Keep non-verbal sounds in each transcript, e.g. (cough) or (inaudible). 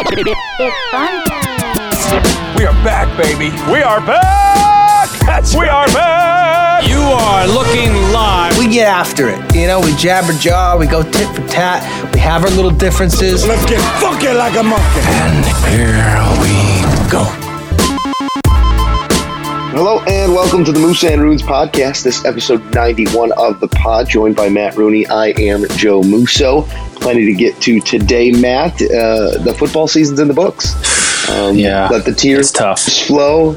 It's fun time. We are back, baby. We are back! That's we right. are back! You are looking live. We get after it. You know, we jabber jaw, we go tit for tat, we have our little differences. Let's get funky like a monkey. And here we go. Hello and welcome to the Moose and Runes podcast. This episode 91 of the pod, joined by Matt Rooney. I am Joe Musso. Plenty to get to today, Matt. Uh, the football season's in the books. Um, Yeah, let the tears tough. flow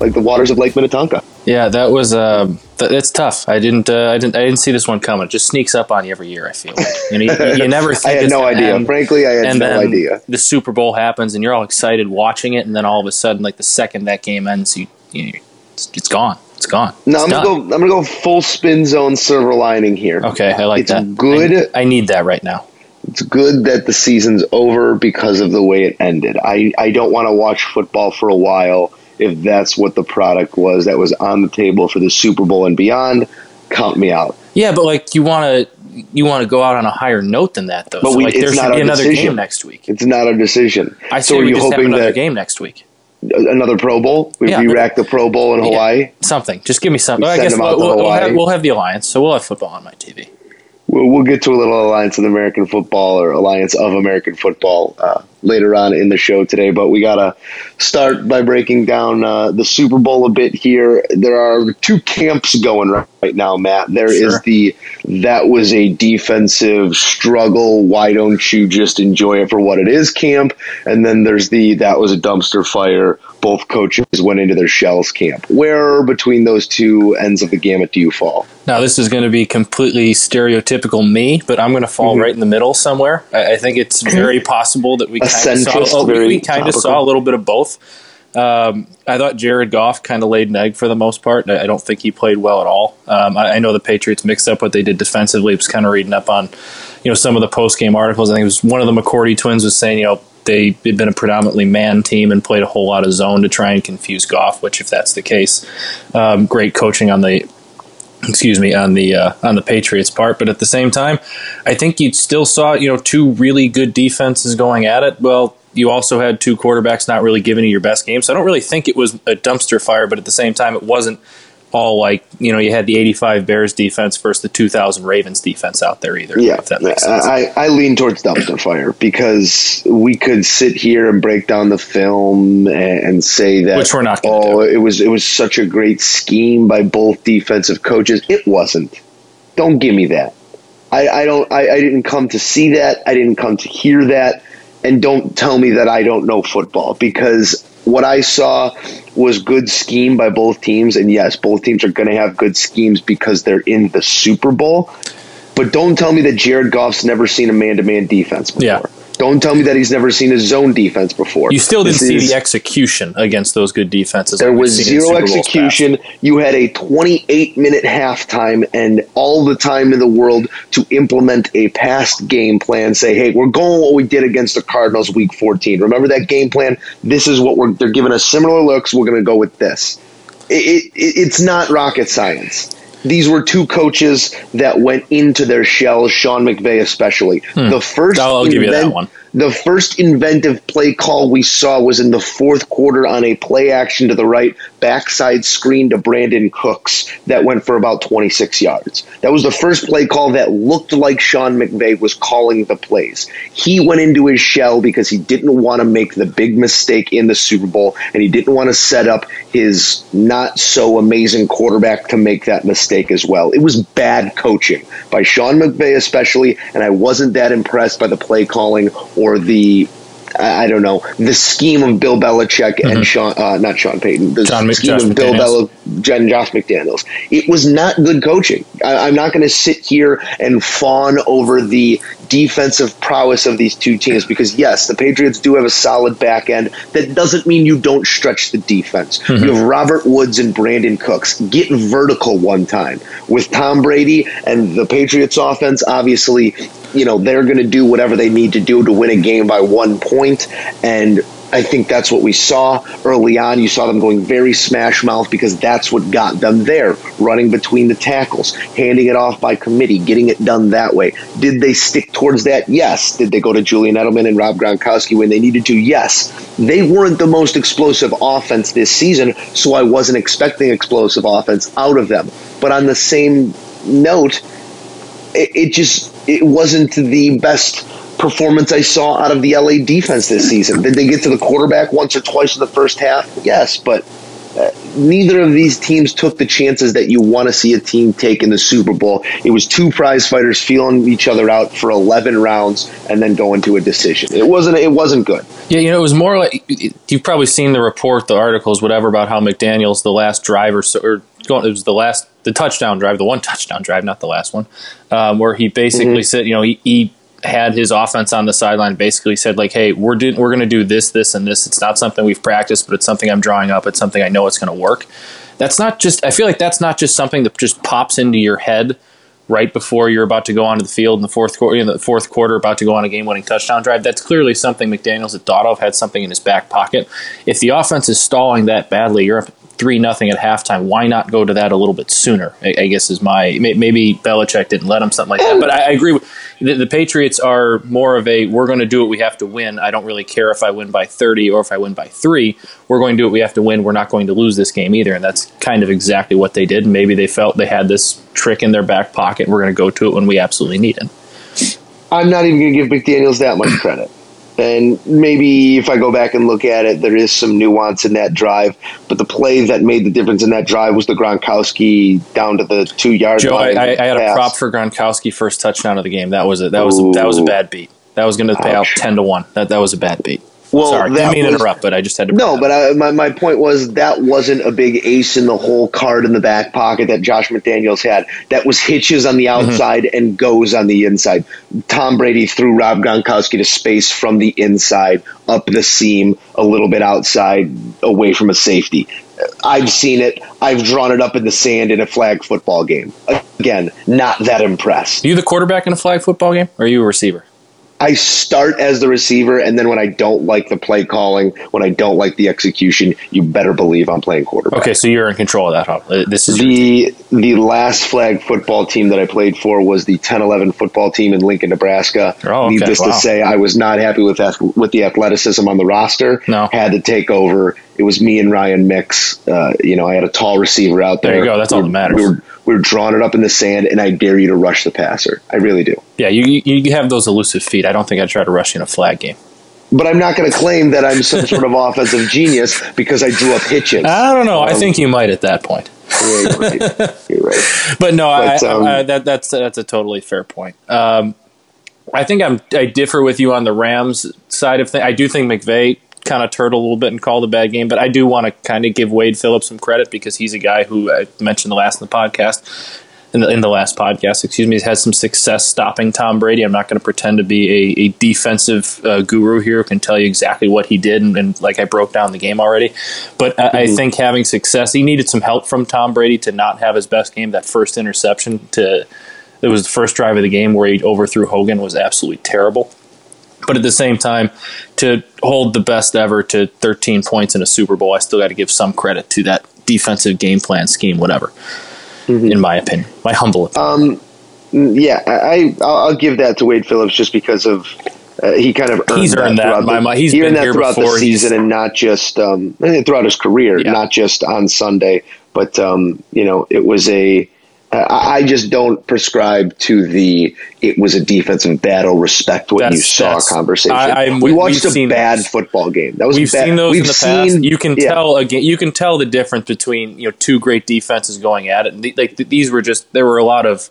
like the waters of Lake Minnetonka. Yeah, that was uh, th- it's tough. I didn't, uh, I didn't, I didn't see this one coming. It just sneaks up on you every year. I feel like you, know, you, you (laughs) never. I had no idea. end, Frankly, I had and no then idea. The Super Bowl happens, and you're all excited watching it, and then all of a sudden, like the second that game ends, you, you it's, it's gone. It's gone. No, It's I'm gonna go. I'm gonna go full spin zone silver lining here. Okay, I like It's that. good. I, I need that right now. It's good that the season's over because of the way it ended. I, I don't want to watch football for a while if that's what the product was that was on the table for the Super Bowl and beyond. Count me out. Yeah, but like you want to, you want to go out on a higher note than that, though. But so we- like there should be another decision. game next week. It's not a decision. I so are you hoping another that game next week. Another Pro Bowl? We Yeah, we rack the Pro Bowl in Yeah. Hawaii. Something. Just give me something. We I send guess them out we'll, to we'll, we'll have, we'll have the alliance, so we'll have football on my TV. We'll, we'll get to a little alliance of American football or alliance of American football uh, later on in the show today. But we gotta start by breaking down uh, the Super Bowl a bit here. There are two camps going right, now, Matt. There is Sure. the that was a defensive struggle. Why don't you just enjoy it for what it is camp? And then there's the that was a dumpster fire. Both coaches went into their shells camp. Where between those two ends of the gamut do you fall? Now, this is going to be completely stereotypical me, but I'm going to fall Mhm. right in the middle somewhere. I, I think it's very possible that we Saw, oh, we- we kind of saw a little bit of both. Um, I thought Jared Goff kind of laid an egg for the most part. I I don't think he played well at all. Um, I, I know the Patriots mixed up what they did defensively. I was kind of reading up on, you know, some of the post game articles. I think it was one of the McCourty twins was saying, you know, they had been a predominantly man team and played a whole lot of zone to try and confuse Goff. Which, if that's the case, um, great coaching on the excuse me on the uh, on the Patriots part but at the same time I think you still saw you know two really good defenses going at it. Well you also had two quarterbacks not really giving you your best game so I don't really think it was a dumpster fire but at the same time it wasn't all like you know you had the 85 Bears defense versus the 2000 Ravens defense out there either Yeah, if that makes sense I, I lean towards dumpster fire because we could sit here and break down the film and, and say that Which we're not Oh, it was it was such a great scheme by both defensive coaches. It wasn't. Don't give me that. I, I don't. I, I didn't come to see that. I didn't come to hear that. And don't tell me that I don't know football because what I saw was good scheme by both teams. And yes, both teams are going to have good schemes because they're in the Super Bowl. But don't tell me that Jared Goff's never seen a man to man defense before. Yeah. Don't tell me that he's never seen a zone defense before. you still didn't This see is- the execution against those good defenses there like was zero Super Bowls past. execution. You had a 28 minute halftime and all the time in the world to implement a past game plan. Say, hey, we're going what we did against the Cardinals week 14. Remember that game plan? This is what we're. They're giving us similar looks. We're going to go with this. It, it, it's not rocket science. These were two coaches that went into their shells. Sean McVay, especially the first. Hmm. I'll- I'll give you that one. The first inventive play call we saw was in the fourth quarter on a play action to the right, backside screen to Brandin Cooks that went for about 26 yards. That was the first play call that looked like Sean McVay was calling the plays. He went into his shell because he didn't want to make the big mistake in the Super Bowl and he didn't want to set up his not so amazing quarterback to make that mistake as well. It was bad coaching by Sean McVay, especially, and I wasn't that impressed by the play calling or the. I don't know the scheme of Bill Belichick and Sean, uh, not Sean Payton, the Mm-hmm. John scheme Josh of Bill. Belichick. Jen Josh McDaniels. It was not good coaching. I, I'm not going to sit here and fawn over the defensive prowess of these two teams because yes, the Patriots do have a solid back end. That doesn't mean you don't stretch the defense. Mm-hmm. You have Robert Woods and Brandin Cooks. Get vertical one time with Tom Brady and the Patriots offense. Obviously, you know they're going to do whatever they need to do to win a game by one point and I think that's what we saw early on. You saw them going very smash mouth because that's what got them there, running between the tackles, handing it off by committee, getting it done that way. Did they stick towards that? Yes. Did they go to Julian Edelman and Rob Gronkowski when they needed to? Yes. They weren't the most explosive offense this season, so I wasn't expecting explosive offense out of them. But on the same note, it, it just it wasn't the best performance I saw out of the LA defense this season. Did they get to the quarterback once or twice in the first half? Yes, but uh, neither of these teams took the chances that you want to see a team take in the Super Bowl. It was two prize fighters feeling each other out for 11 rounds and then going to a decision. It wasn't it wasn't good. Yeah, you know, it was more like you've probably seen the report, the articles, whatever about how McDaniel's the last driver or it was the last the touchdown drive, the one touchdown drive, not the last one, um, where he basically mm-hmm. said, you know, he, he had his offense on the sideline basically said like hey we're do- we're going to do this this and this. It's not something we've practiced but it's something i'm drawing up. It's something i know it's going to work. That's not just i feel like that's not just something that just pops into your head right before you're about to go onto the field in the fourth quarter in the fourth quarter about to go on a game winning touchdown drive. That's clearly something mcdaniels had thought of had something in his back pocket. If the offense is stalling that badly you're three nothing at halftime. Why not go to that a little bit sooner? I, I, guess is my maybe Belichick didn't let him something like that. But I, I agree. With, the, the, Patriots are more of a we're going to do it. We have to win. I don't really care if I win by thirty or if I win by three. We're going to do it. We have to win. We're not going to lose this game either. And that's kind of exactly what they did. Maybe they felt they had this trick in their back pocket. We're going to go to it when we absolutely need it. I'm not even going to give McDaniel's that much credit. And maybe if I go back and look at it, there is some nuance in that drive. But the play that made the difference in that drive was the Gronkowski down to the two yard Joe, line. I, I, had a prop for Gronkowski first touchdown of the game. That was a that was a, that was a bad beat. That was going to pay out ten to one. That that was a bad beat. Well, Sorry, didn't mean to interrupt, but I just had to. No, but I, my my point was that wasn't a big ace in the hole card in the back pocket that Josh McDaniels had. That was hitches on the mm-hmm. outside mm-hmm. and goes on the inside. Tom Brady threw Rob Gronkowski to space from the inside up the seam, a little bit outside, away from a safety. I've seen it. I've drawn it up in the sand in a flag football game. Again, not that impressed. Are you the quarterback in a flag football game, or are you a receiver? I start as the receiver, and then when I don't like the play calling, when I don't like the execution, you better believe I'm playing quarterback. Okay, so you're in control of that. Huh? Uh, this is the the last flag football team that I played for was the 10-11 football team in Lincoln, Nebraska. Oh, okay. Needless wow. to say, I was not happy with with the athleticism on the roster. No, had to take over. It was me and Ryan Mix. Uh, you know, I had a tall receiver out there. There you go. That's all that matters. We were, we are drawing it up in the sand, and I dare you to rush the passer. I really do. Yeah, you you have those elusive feet. I don't think I'd try to rush you in a flag game. But I'm not going to claim that I'm some sort of offensive genius because I drew up hitches. I don't know. Um, I think you might at that point. You're right. You're right. (laughs) But no, but, I, um, I, that, that's that's a totally fair point. Um, I think I'm I differ with you on the Rams side of things. I do think McVay kind of turtle a little bit and called a bad game. But I do want to kind of give Wade Phillips some credit because he's a guy who I mentioned the last in the podcast. In the, in the last podcast, excuse me, has some success stopping Tom Brady. I'm not going to pretend to be a, a defensive uh, guru here who can tell you exactly what he did, and, and like I broke down the game already. But mm-hmm. I, I think having success, he needed some help from Tom Brady to not have his best game. That first interception to it was the first drive of the game where he overthrew Hogan was absolutely terrible. But at the same time, to hold the best ever to 13 points in a Super Bowl, I still got to give some credit to that defensive game plan scheme, whatever. Mm-hmm. In my opinion, my humble opinion. Um, yeah, I I'll give that to Wade Phillips just because of uh, he kind of earned he's earned that. that. My, my, he's he been that throughout before. the season and not just um, throughout his career, yeah. not just on Sunday. But um, you know, it was a I just don't prescribe to the it was a defensive battle. Respect what that's, you saw conversation. I, I, we watched a bad those. football game. That was we've bad. seen those we've in the seen, past. You can yeah. tell again. You can tell the difference between you know two great defenses going at it. Like these were just there were a lot of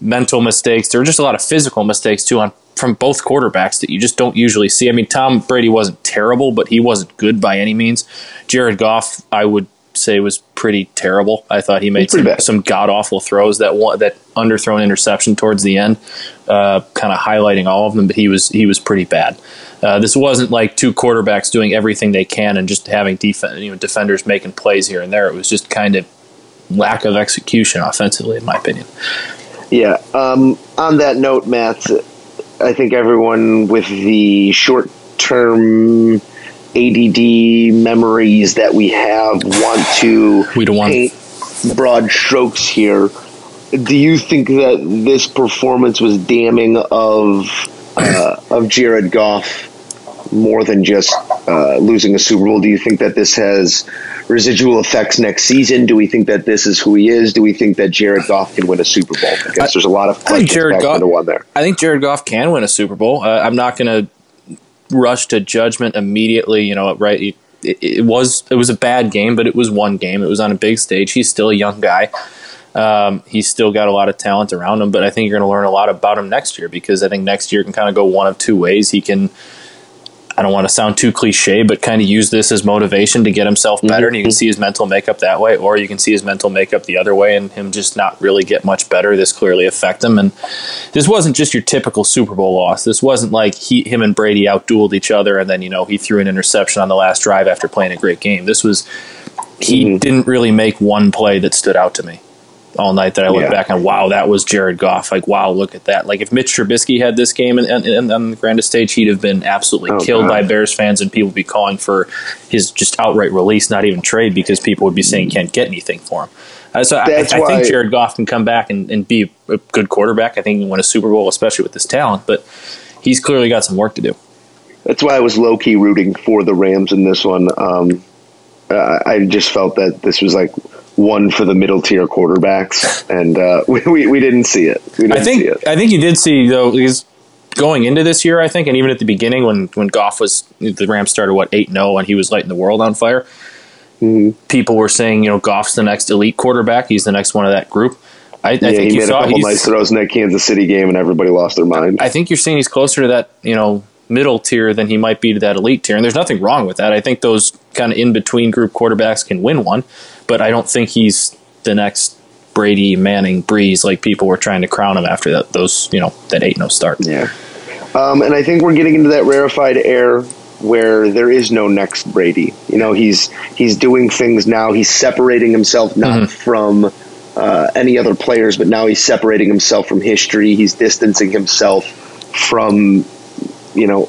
mental mistakes. There were just a lot of physical mistakes too on from both quarterbacks that you just don't usually see. I mean, Tom Brady wasn't terrible, but he wasn't good by any means. Jared Goff, I would say was pretty terrible. I thought he made some, some god awful throws that one, that underthrown interception towards the end, uh, kind of highlighting all of them. But he was he was pretty bad. Uh, this wasn't like two quarterbacks doing everything they can and just having defense, you know, defenders making plays here and there. It was just kind of lack of execution offensively, in my opinion. Yeah. Um, on that note, Matt, I think everyone with the short term ADD memories that we have want to We don't want- paint broad strokes here. Do you think that this performance was damning of uh, of Jared Goff more than just uh, losing a Super Bowl? Do you think that this has residual effects next season? Do we think that this is who he is? Do we think that Jared Goff can win a Super Bowl? I guess there's a lot of I think Jared Goff. one there. I think Jared Goff can win a Super Bowl. Uh, I'm not going to rush to judgment immediately. You know, right? It, it, was it was a bad game, but it was one game. It was on a big stage. He's still a young guy. Um, he's still got a lot of talent around him, but I think you're going to learn a lot about him next year because I think next year can kind of go one of two ways. He can. I don't want to sound too cliche, but kind of use this as motivation to get himself better, and you can mm-hmm. see his mental makeup that way, or you can see his mental makeup the other way, and him just not really get much better. This clearly affect him, and this wasn't just your typical Super Bowl loss. This wasn't like he, him and Brady outdueled each other, and then you know he threw an interception on the last drive after playing a great game. This was he mm-hmm. didn't really make one play that stood out to me all night that I look Yeah. back on. Wow, that was Jared Goff. Like, wow, look at that. Like, if Mitch Trubisky had this game and on the grandest stage, he'd have been absolutely Oh, killed God. by Bears fans, and people would be calling for his just outright release, not even trade, because people would be saying can't get anything for him. Uh, so I, I think Jared Goff can come back and, and be a good quarterback. I think he can win a Super Bowl, especially with this talent. But he's clearly got some work to do. That's why I was low key rooting for the Rams in this one. Um, uh, I just felt that this was like one for the middle tier quarterbacks, and uh, (laughs) we, we we didn't see it. We didn't I think. I think you did see though He's going into this year, I think, and even at the beginning when when Goff was the Rams started what eight zero and he was lighting the world on fire. Mm-hmm. People were saying, you know, Goff's the next elite quarterback. He's the next one of that group. I, I Yeah, think he you made a couple nice throws in that Kansas City game, and everybody lost their mind. I think you're seeing he's closer to that, you know, middle tier than he might be to that elite tier. And there's nothing wrong with that. I think those kind of in between group quarterbacks can win one, but I don't think he's the next Brady, Manning, Brees like people were trying to crown him after that those, you know, that 8-0 start. Yeah. Um, and I think we're getting into that rarefied air where there is no next Brady. You know, he's he's doing things now. He's separating himself not from uh, any other players, but now he's separating himself from history. He's distancing himself from you know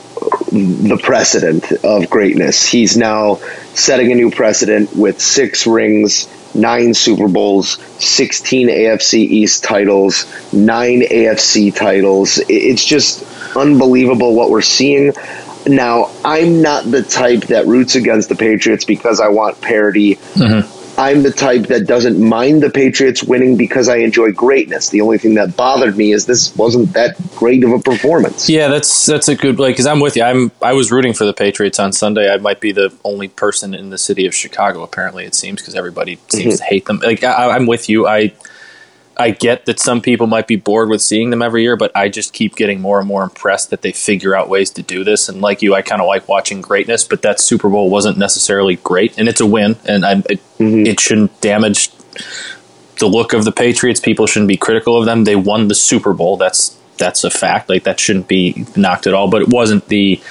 the precedent of greatness. He's now setting a new precedent with six rings, nine Super Bowls, 16 AFC East titles, nine AFC titles. It's just unbelievable what we're seeing. Now, I'm not the type that roots against the Patriots because I want parity. Mm-hmm. I'm the type that doesn't mind the Patriots winning because I enjoy greatness. The only thing that bothered me is this wasn't that great of a performance. Yeah, that's that's a good like because I'm with you. I'm I was rooting for the Patriots on Sunday. I might be the only person in the city of Chicago. Apparently, it seems because everybody seems mm-hmm. to hate them. Like I, I'm with you. I I get that some people might be bored with seeing them every year, but I just keep getting more and more impressed that they figure out ways to do this. And like you, I kind of like watching greatness. But that Super Bowl wasn't necessarily great, and it's a win, and I, it, mm-hmm. it shouldn't damage the look of the Patriots. People shouldn't be critical of them. They won the Super Bowl. That's that's a fact. Like that shouldn't be knocked at all. But it wasn't the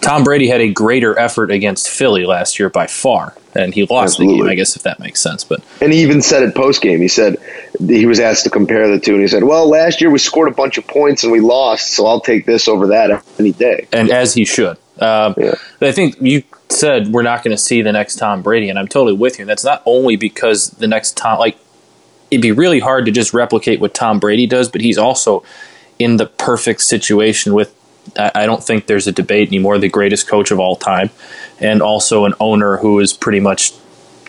Tom Brady had a greater effort against Philly last year by far, and he lost the game. I guess if that makes sense. But And he even said it post game. He said he was asked to compare the two, and he said, "Well, last year we scored a bunch of points and we lost, so I'll take this over that any day." and as he should. Um, Yeah. I think you said we're not going to see the next Tom Brady, and I'm totally with you. And that's not only because the next Tom, like, it'd be really hard to just replicate what Tom Brady does, but he's also in the perfect situation with. I I don't think there's a debate anymore. The greatest coach of all time, and also an owner who is pretty much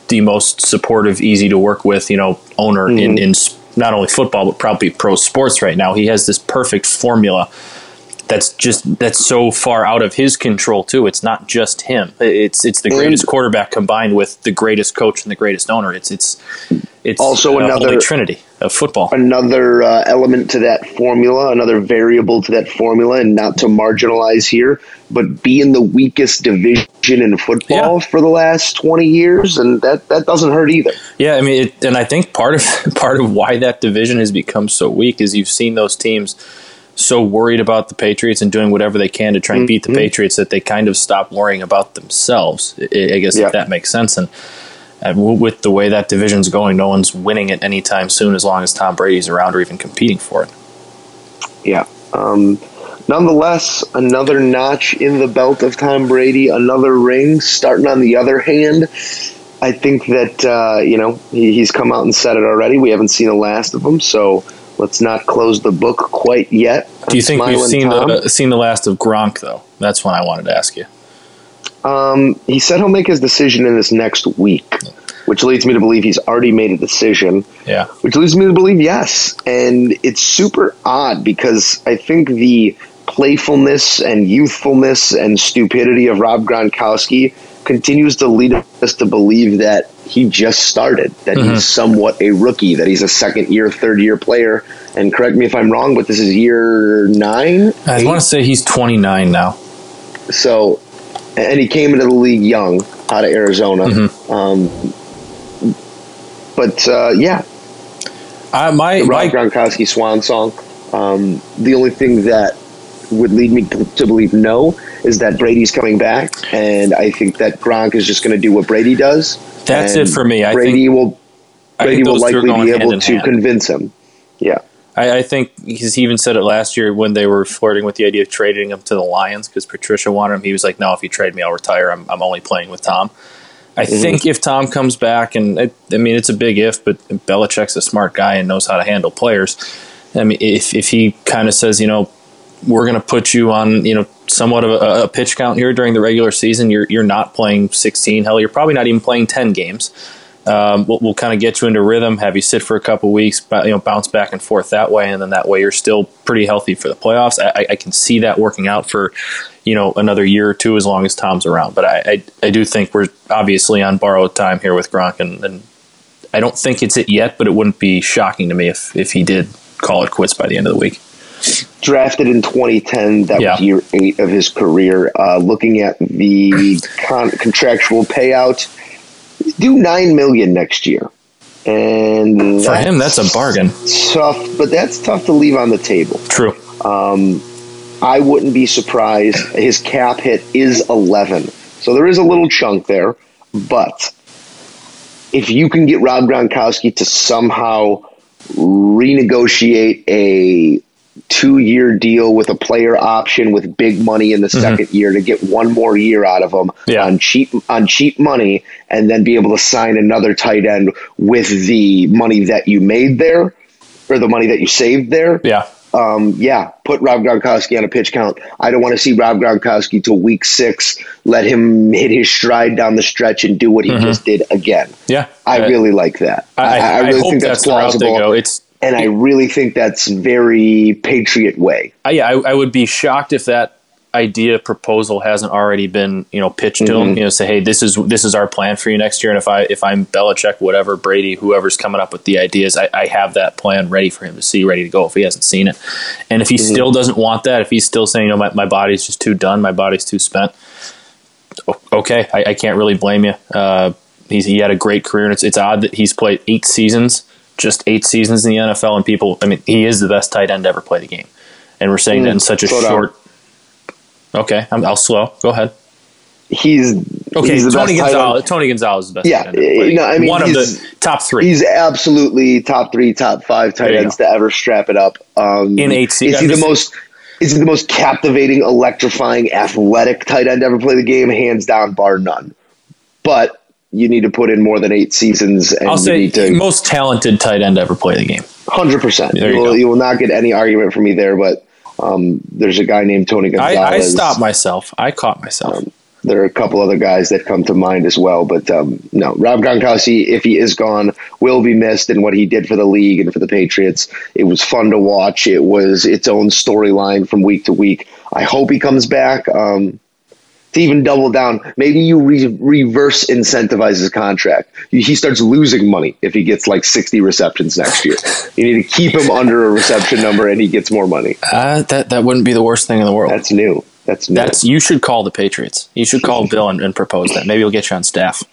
the most supportive, easy to work with, you know, owner in, in not only football but probably pro sports right now. He has this perfect formula that's just that's so far out of his control too. It's not just him. It's it's the And- greatest quarterback combined with the greatest coach and the greatest owner. It's it's it's Also a another- holy trinity of football. Another uh, element to that formula, another variable to that formula, and not to marginalize here, but be in the weakest division in football Yeah. for the last twenty years, and that that doesn't hurt either. Yeah, I mean, it, and I think part of (laughs) part of why that division has become so weak is you've seen those teams so worried about the Patriots and doing whatever they can to try and beat the Patriots that they kind of stop worrying about themselves. I, I guess Yeah. if that makes sense. And uh, w- with the way that division's going, no one's winning it anytime soon as long as Tom Brady's around or even competing for it. Yeah. Um, nonetheless, another notch in the belt of Tom Brady, another ring. Starting on the other hand, I think that uh, you know he, he's come out and said it already. We haven't seen the last of him, so let's not close the book quite yet. Do you I'm think we've seen Tom. the uh, seen the last of Gronk though? That's one I wanted to ask you. Um, he said he'll make his decision in this next week, which leads me to believe he's already made a decision. Yeah. which leads me to believe yes. And it's super odd because I think the playfulness and youthfulness and stupidity of Rob Gronkowski continues to lead us to believe that he just started, that he's somewhat a rookie, that he's a second year, third year player. And correct me if I'm wrong, but this is year nine. I want to say he's 29 now. So, and he came into the league young out of Arizona. Um, but uh, yeah, I, my, the my Rob Gronkowski swan song. Um, the only thing that would lead me to believe no is that Brady's coming back, and I think that Gronk is just going to do what Brady does. That's it for me. I Brady think- will. I Brady think will those two are likely be able to hand. convince him. Yeah, I, I think he's he even said it last year when they were flirting with the idea of trading him to the Lions because Patricia wanted him. He was like, "No, if you trade me, I'll retire. I'm, I'm only playing with Tom." I Mm-hmm. think if Tom comes back, and it, I mean it's a big if, but Belichick's a smart guy and knows how to handle players. I mean, if if he kind of says, you know, we're going to put you on, you know, somewhat of a, a pitch count here during the regular season. You're you're not playing 16. Hell, you're probably not even playing 10 games. Um, we'll, we'll kind of get you into rhythm, have you sit for a couple weeks, you know, bounce back and forth that way, and then that way you're still pretty healthy for the playoffs. I, I- I can see that working out for, you know, another year or two as long as Tom's around. But I, I, I do think we're obviously on borrowed time here with Gronk, and, and I don't think it's it yet, but it wouldn't be shocking to me if if he did call it quits by the end of the week. Drafted in 2010. That Yeah. was year eight of his career. Uh, looking at the con- contractual payout, do nine million next year, and For him, that's a bargain. tough. But that's tough to leave on the table. True. Um, I wouldn't be surprised. His cap hit is 11. So there is a little chunk there. But if you can get Rob Gronkowski to somehow renegotiate a two year deal with a player option with big money in the second year to get one more year out of him Yeah. on cheap on cheap money and then be able to sign another tight end with the money that you made there or the money that you saved there Yeah. um, yeah, put Rob Gronkowski on a pitch count. I don't want to see Rob Gronkowski till week six. Let him hit his stride down the stretch and do what he just did again. Yeah. I Uh, really like that. I, I, really hope think that's, that's the route they plausible, go. It's and I really think that's very Patriot way. I, yeah, I, I would be shocked if that idea proposal hasn't already been you know pitched to Mm-hmm. him. You know, say, hey, this is this is our plan for you next year, and if I if I'm Belichick, whatever Brady, whoever's coming up with the ideas, I, I have that plan ready for him to see, ready to go if he hasn't seen it. And if he Mm-hmm. still doesn't want that, if he's still saying, you know, my, my body's just too done, my body's too spent. Okay, I, I can't really blame you. Uh, he's he had a great career, and it's it's odd that he's played eight seasons, just eight seasons in the NFL, and people. I mean, he is the best tight end to ever play the game, and we're saying that in such a Mm, slow down. short. Okay, I'm, I'll slow. Go ahead. He's Okay, he's the Tony Gonzalez. Tony Gonzalez is the best. Yeah, tight end to play no, I mean, one of the top three. He's absolutely top three, top five tight ends go. to ever strap it up. Um, In eight se- is he the most? Is he the most captivating, electrifying, athletic tight end to ever play the game? Hands down, bar none. But you need to put in more than eight seasons, and I'll say to most talented tight end to ever play the game. hundred percent. You will, you will not get any argument from me there. But um, there's a guy named Tony I, Gonzalez. I stopped myself. I caught myself. There are a couple other guys that come to mind as well, but um, no, Rob Gronkowski, if he is gone, will be missed And what he did for the league and for the Patriots. It was fun to watch. It was its own storyline from week to week. I hope he comes back. Um, to even double down, maybe you re- reverse incentivize his contract. He starts losing money if he gets like 60 receptions next year. You need to keep him under a reception number and he gets more money. Uh, that that wouldn't be the worst thing in the world. That's new. That's new. That's you should call the Patriots. You should call Bill and, and propose that. Maybe he'll get you on staff.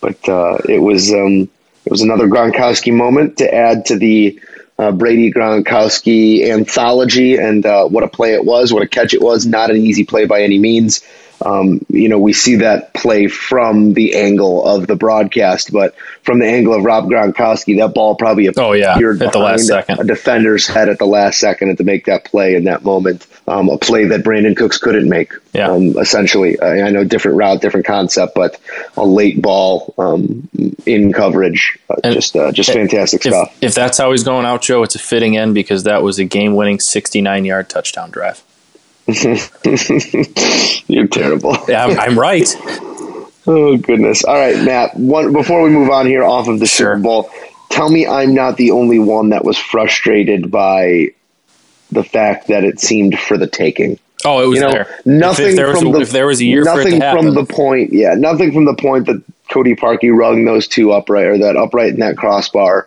but uh, it was um, it was another Gronkowski moment to add to the uh, Brady Gronkowski anthology, and uh, what a play it was, what a catch it was. Not an easy play by any means. Um, you know, we see that play from the angle of the broadcast, but from the angle of Rob Gronkowski, that ball probably Oh, yeah at the last second. a defender's head at the last second to make that play in that moment. um, a play that Brandin Cooks couldn't make. Yeah. Um, essentially, I, I know different route, different concept, but a late ball um, in coverage, uh, And- just uh, just fantastic If, stuff. if that's how he's going out, Joe, it's a fitting end because that was a game-winning 69-yard touchdown drive. (laughs) You're terrible. Yeah, I'm, I'm right. (laughs) Oh goodness! All right, Matt. One before we move on here off of the Sure. Super Bowl, tell me I'm not the only one that was frustrated by the fact that it seemed for the taking. Oh, it was you know, there. nothing if, there was from the, if there was a year nothing from the point. Yeah, nothing from the point that Cody Parkey rung those two upright or that upright in that crossbar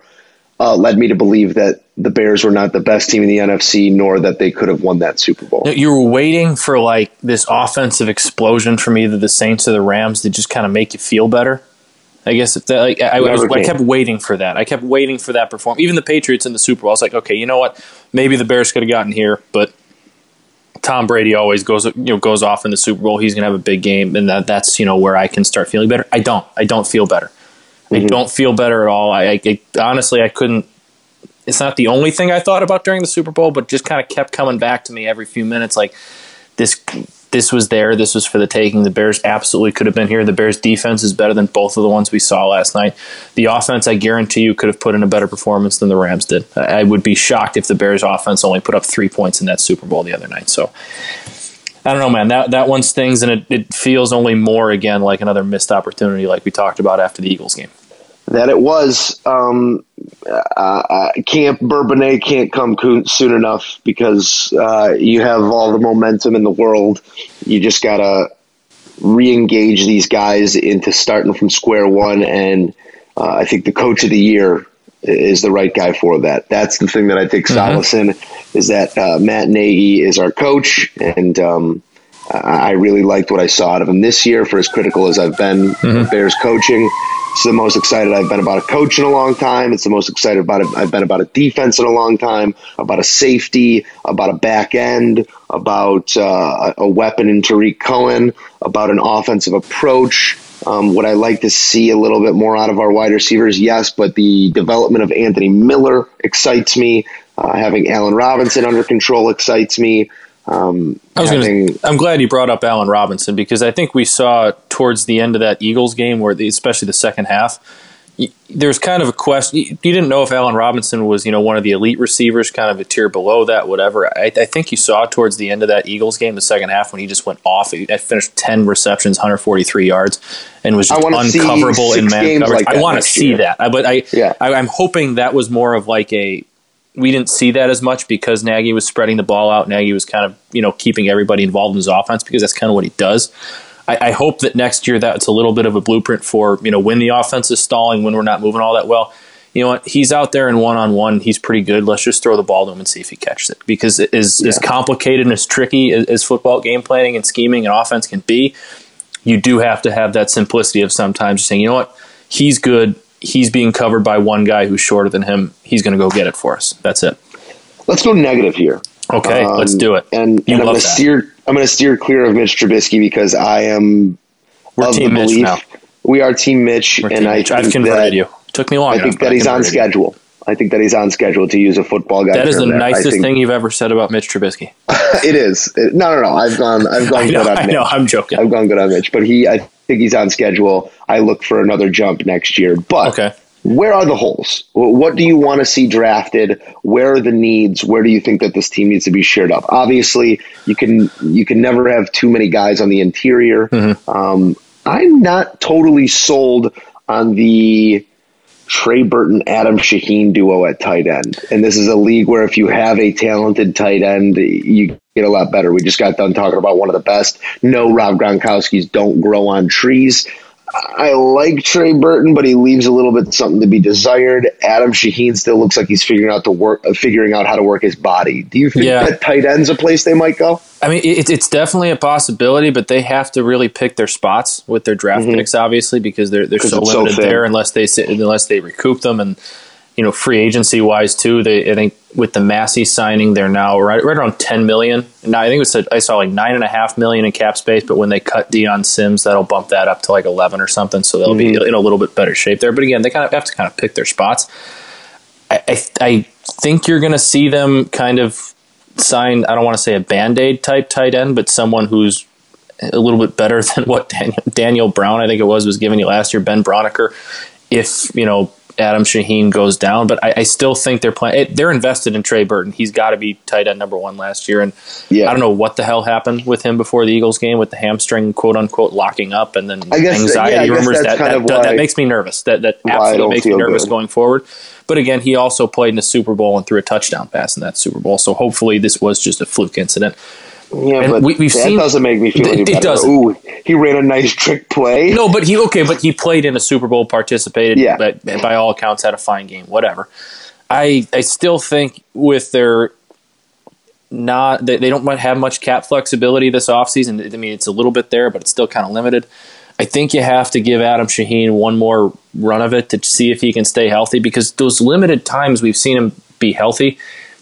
uh, led me to believe that the Bears were not the best team in the NFC, nor that they could have won that Super Bowl. you were waiting for like this offensive explosion from either the Saints or the Rams to just kind of make you feel better. I guess if that, like, I, I, was, I kept waiting for that. I kept waiting for that performance. Even the Patriots in the Super Bowl, I was like, okay, you know what? Maybe the Bears could have gotten here, but Tom Brady always goes you know goes off in the Super Bowl. He's going to have a big game, and that that's you know where I can start feeling better. I don't. I don't feel better. I mm-hmm. don't feel better at all. I, I, I honestly I couldn't. It's not the only thing I thought about during the Super Bowl, but just kind of kept coming back to me every few minutes. Like this, this was there. This was for the taking. The Bears absolutely could have been here. The Bears defense is better than both of the ones we saw last night. The offense, I guarantee you, could have put in a better performance than the Rams did. I I would be shocked if the Bears offense only put up three points in that Super Bowl the other night. So. I don't know, man. That that one stings, and it, it feels only more again like another missed opportunity, like we talked about after the Eagles game. That it was um, uh, uh, Camp Bourbonnais can't come soon enough because uh, you have all the momentum in the world. You just gotta re-engage these guys into starting from square one, and uh, I think the coach of the year is the right guy for that. That's the thing that I take solace in is that uh, Matt Nagy is our coach, and um, I really liked what I saw out of him this year. For as critical as I've been of Bears coaching, it's the most excited I've been about a coach in a long time. It's the most excited about. I've been about a defense in a long time, about a safety, about a back end, about uh, a a weapon in Tarik Cohen, about an offensive approach. Um, would I like to see a little bit more out of our wide receivers? Yes, but the development of Anthony Miller excites me. Uh, having Allen Robinson under control excites me. Um, I was having, gonna, I'm glad you brought up Allen Robinson because I think we saw towards the end of that Eagles game, where the, especially the second half, y- there's kind of a question. You didn't know if Allen Robinson was, you know, one of the elite receivers, kind of a tier below that, whatever. I, I think you saw towards the end of that Eagles game, the second half, when he just went off. He finished 10 receptions, 143 yards, and was just uncoverable in man coverage. like I want to see year. that. I, but I, Yeah. I, I'm hoping that was more of like a we didn't see that as much because Nagy was spreading the ball out. Nagy was kind of you know keeping everybody involved in his offense because that's kind of what he does. I, I hope that next year that's a little bit of a blueprint for you know when the offense is stalling, when we're not moving all that well. You know what? He's out there in one on one. He's pretty good. Let's just throw the ball to him and see if he catches it. Because as as complicated and as tricky as, as football game planning and scheming and offense can be, you do have to have that simplicity of sometimes just saying, you know what, he's good. He's being covered by one guy who's shorter than him. He's going to go get it for us. That's it. let's go negative here. Okay, Um, let's do it. And, You and I'm going to steer. I'm going to steer clear of Mitch Trubisky because I am We're of Team the belief now. we are Team Mitch, We're and Team I Mitch. I've converted that, you. Took me long I enough. think that he's on schedule. I think that he's on schedule to use a football guy. That is the there. Nicest thing you've ever said about Mitch Trubisky. (laughs) it is. It- no, no, no. I've gone. I've gone (laughs) I know, good on I Mitch. know. I'm joking. I've gone good on Mitch, but he. I think he's on schedule. I look for another jump next year. But Okay. where are the holes? What do you want to see drafted? Where are the needs? Where do you think that this team needs to be shared up? Obviously, you can you can never have too many guys on the interior. Mm-hmm. Um, I'm not totally sold on the Trey Burton Adam Shaheen duo at tight end. And this is a league where if you have a talented tight end, you get a lot better. We just got done talking about one of the best. No, Rob Gronkowski's don't grow on trees. I like Trey Burton, but he leaves a little bit something to be desired. Adam Shaheen still looks like he's figuring out to work, figuring out how to work his body. Do you think Yeah. that tight end's a place they might go? I mean, it, it's definitely a possibility, but they have to really pick their spots with their draft picks, obviously, because they're they're so Mm-hmm. so limited there unless they sit, unless they recoup them and you know free agency wise too. They I think with the Massie signing, they're now right right around ten million. Now I think it was I saw like nine and a half million in cap space, but when they cut Dion Sims, that'll bump that up to like eleven or something. So they'll Mm-hmm. be in a little bit better shape there. But again, they kind of have to kind of pick their spots. I, I, I think you're going to see them kind of sign, I don't want to say a band aid type tight end, but someone who's a little bit better (laughs) than what Daniel, Daniel Brown, I think it was, was giving you last year, Ben Braunecker. If, you know, Adam Shaheen goes down, but I, I still think they're playing. They're invested in Trey Burton. He's got to be tight end number one last year, and Yeah. I don't know what the hell happened with him before the Eagles game with the hamstring quote unquote locking up, and then guess- anxiety yeah, rumors that's that that, that, makes me nervous. That that absolutely makes me nervous good. going forward. But again, he also played in a Super Bowl and threw a touchdown pass in that Super Bowl, so hopefully this was just a fluke incident. Yeah, And but we- we've that seen- doesn't make me feel It- any it doesn't. Ooh, he ran a nice trick play. No, but he okay, but he played in a Super Bowl, participated, Yeah. but by all accounts had a fine game, whatever. I I still think with their not they, they don't have much cap flexibility this offseason. I mean, it's a little bit there, but it's still kind of limited. I think you have to give Adam Shaheen one more run of it to see if he can stay healthy because those limited times we've seen him be healthy,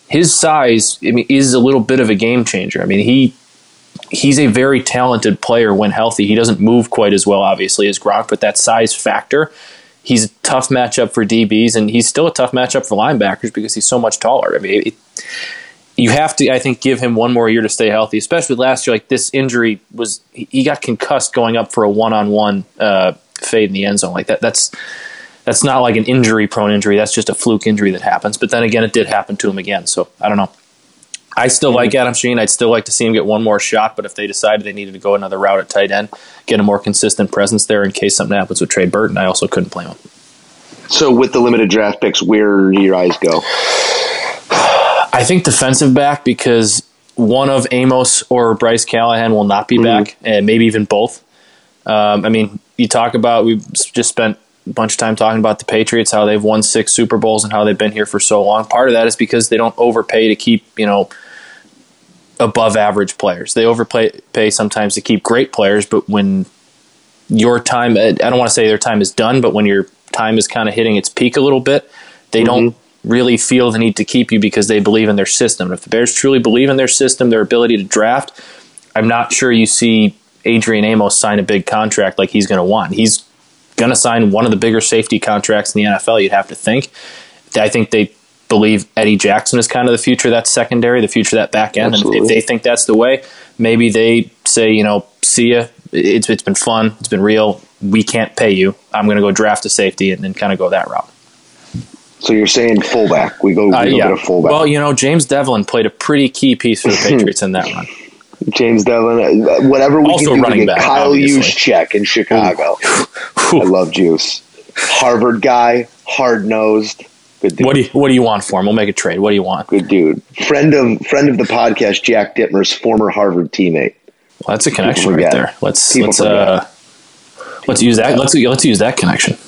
his size I mean, is a little bit of a game changer. I mean, he he's a very talented player when healthy. He doesn't move quite as well, obviously, as Gronk, but that size factor, he's a tough matchup for DBs, and he's still a tough matchup for linebackers because he's so much taller. I mean, it, you have to, I think, give him one more year to stay healthy, especially last year. Like this injury was, he got concussed going up for a one-on-one uh, fade in the end zone. Like that, that's that's not like an injury-prone injury. That's just a fluke injury that happens. But then again, it did happen to him again. So I don't know. I still like Adam Sheen. I'd still like to see him get one more shot. But if they decided they needed to go another route at tight end, get a more consistent presence there in case something happens with Trey Burton, I also couldn't blame him. So with the limited draft picks, where do your eyes go? I think defensive back because one of Amos or Bryce Callahan will not be back, and maybe even both. Um, I mean, you talk about we've just spent bunch of time talking about the Patriots, how they've won six Super Bowls and how they've been here for so long. Part of that is because they don't overpay to keep you know above average players. They overpay pay sometimes to keep great players, but when your time, I don't want to say their time is done, but when your time is kind of hitting its peak a little bit, they don't mm-hmm. really feel the need to keep you because they believe in their system. And if the Bears truly believe in their system, their ability to draft, I'm not sure you see Adrian Amos sign a big contract like he's going to want. He's going to sign one of the bigger safety contracts in the NFL, you'd have to think. I think they believe Eddie Jackson is kind of the future of that secondary, the future of that back end. And if they think that's the way, maybe they say, you know, see ya. It's, it's been fun. It's been real. We can't pay you. I'm going to go draft a safety and then kind of go that route. So you're saying fullback? We go, we Uh, yeah. get a fullback. Well, you know, James Develin played a pretty key piece for the (laughs) Patriots in that run. James Develin, whatever we Also can do to get back, Kyle. Juszczyk in Chicago. I love Juice. Harvard guy, hard nosed, good dude. What do you What do you want for him? We'll make a trade. What do you want? good dude. Friend of friend of the podcast, Jack Dittmer's former Harvard teammate. Well, that's a connection right there. Let's People let's uh, let's use that. Let's let's use that connection. (laughs)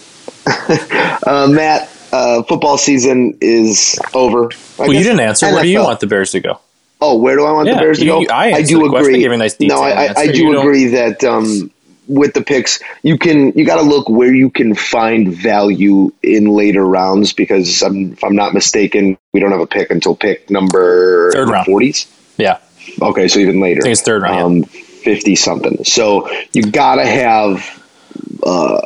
Uh, Matt, uh, football season is over. I Well, you didn't answer. Where do you want the Bears to go? Oh, where do I want Yeah, the Bears to you- go? you- I answered do agree. I nice no, I, I, I do agree that um, with the picks, you can you got to look where you can find value in later rounds because I'm, if I'm not mistaken, we don't have a pick until pick number Third round. forties. Yeah, Okay, so even later. I think it's third round. Um, Fifty something. So you gotta have. Uh,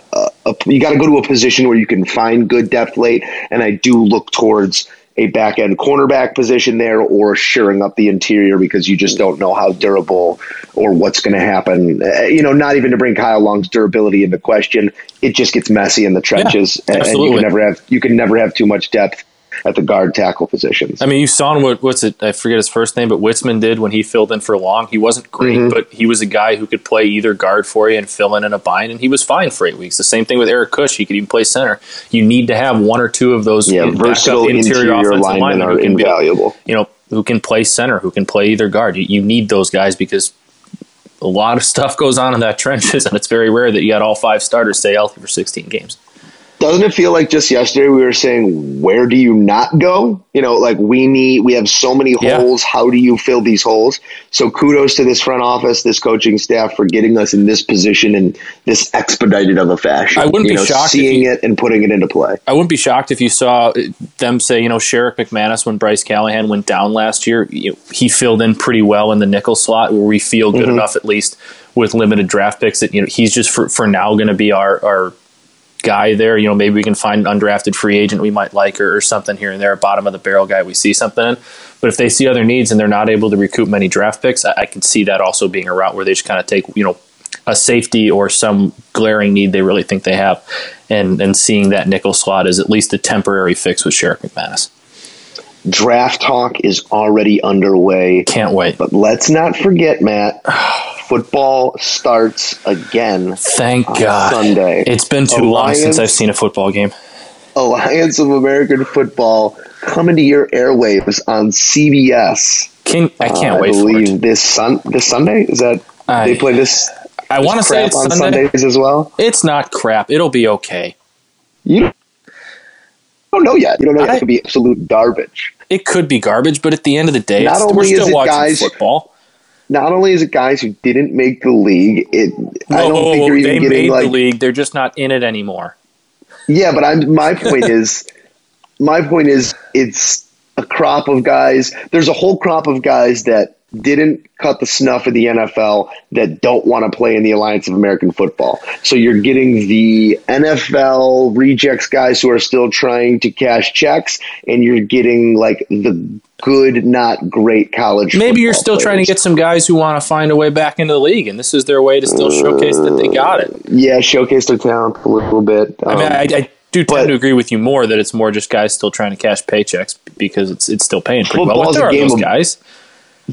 a, you got to go to a position where you can find good depth late, and I do look towards a back end cornerback position there, or shoring up the interior because you just don't know how durable or what's going to happen. Uh, you know, not even to bring Kyle Long's durability into question, it just gets messy in the trenches, and, and you can never have you can never have too much depth at the guard tackle positions. I mean, you saw what what's it? I forget his first name, but Witzmann did when he filled in for Long. He wasn't great, Mm-hmm. but he was a guy who could play either guard for you and fill in in a bind, and he was fine for eight weeks. The same thing with Eric Kush; he could even play center. You need to have one or two of those yeah, versatile interior, offensive linemen are who can be, invaluable. you know, who can play center, who can play either guard. You, you need those guys because a lot of stuff goes on in that (laughs) trenches, and it's very rare that you got all five starters stay healthy for 16 games. Doesn't it feel like just yesterday we were saying where do you not go? You know like we need we have so many Yeah. holes. How do you fill these holes? So kudos to this front office this coaching staff for getting us in this position in this expedited of a fashion I wouldn't you be know, shocked seeing you- it and putting it into play. I wouldn't be shocked if you saw uh, them say, you know, Sherrick McManis when Bryce Callahan went down last year, he filled in pretty well in the nickel slot where we feel good mm-hmm. enough at least with limited draft picks that you know he's just for, for now going to be our our guy there. You know, maybe we can find an undrafted free agent we might like or, or something here and there, a bottom of the barrel guy we see something in. But if they see other needs and they're not able to recoup many draft picks, I, I can see that also being a route where they just kind of take, you know, a safety or some glaring need they really think they have, and and seeing that nickel slot is at least a temporary fix with Sherrick McManis. Draft talk is already underway. Can't wait. But let's not forget, Matt. (sighs) Football starts again. Thank God. Sunday. It's been too long since I've seen a football game. Alliance of American Football coming to your airwaves on CBS. I can't Uh, wait I for believe this sun this Sunday is that I- they play this. I want to say it's on Sunday. Sundays as well. It's not crap. It'll be okay. You don't know yet. You don't know yet. I- It could be absolute garbage. It could be garbage, but at the end of the day, Not it's, we're only is still it watching guys- football. Not only is it guys who didn't make the league, it I don't whoa, think you're even getting made like the league. They're just not in it anymore. Yeah, but I'm my (laughs) point is my point is it's a crop of guys. There's a whole crop of guys that didn't cut the snuff of the NFL that don't want to play in the Alliance of American Football. So you're getting the NFL rejects guys who are still trying to cash checks and you're getting like the good not great college Maybe you're still trying to get some guys who want to find a way back into the league, and this is their way to still showcase that they got it. yeah, showcase their talent a little bit. I mean, Um, I, I do tend but- to agree with you more that it's more just guys still trying to cash paychecks because it's it's still paying pretty well. But there a are game those of- guys.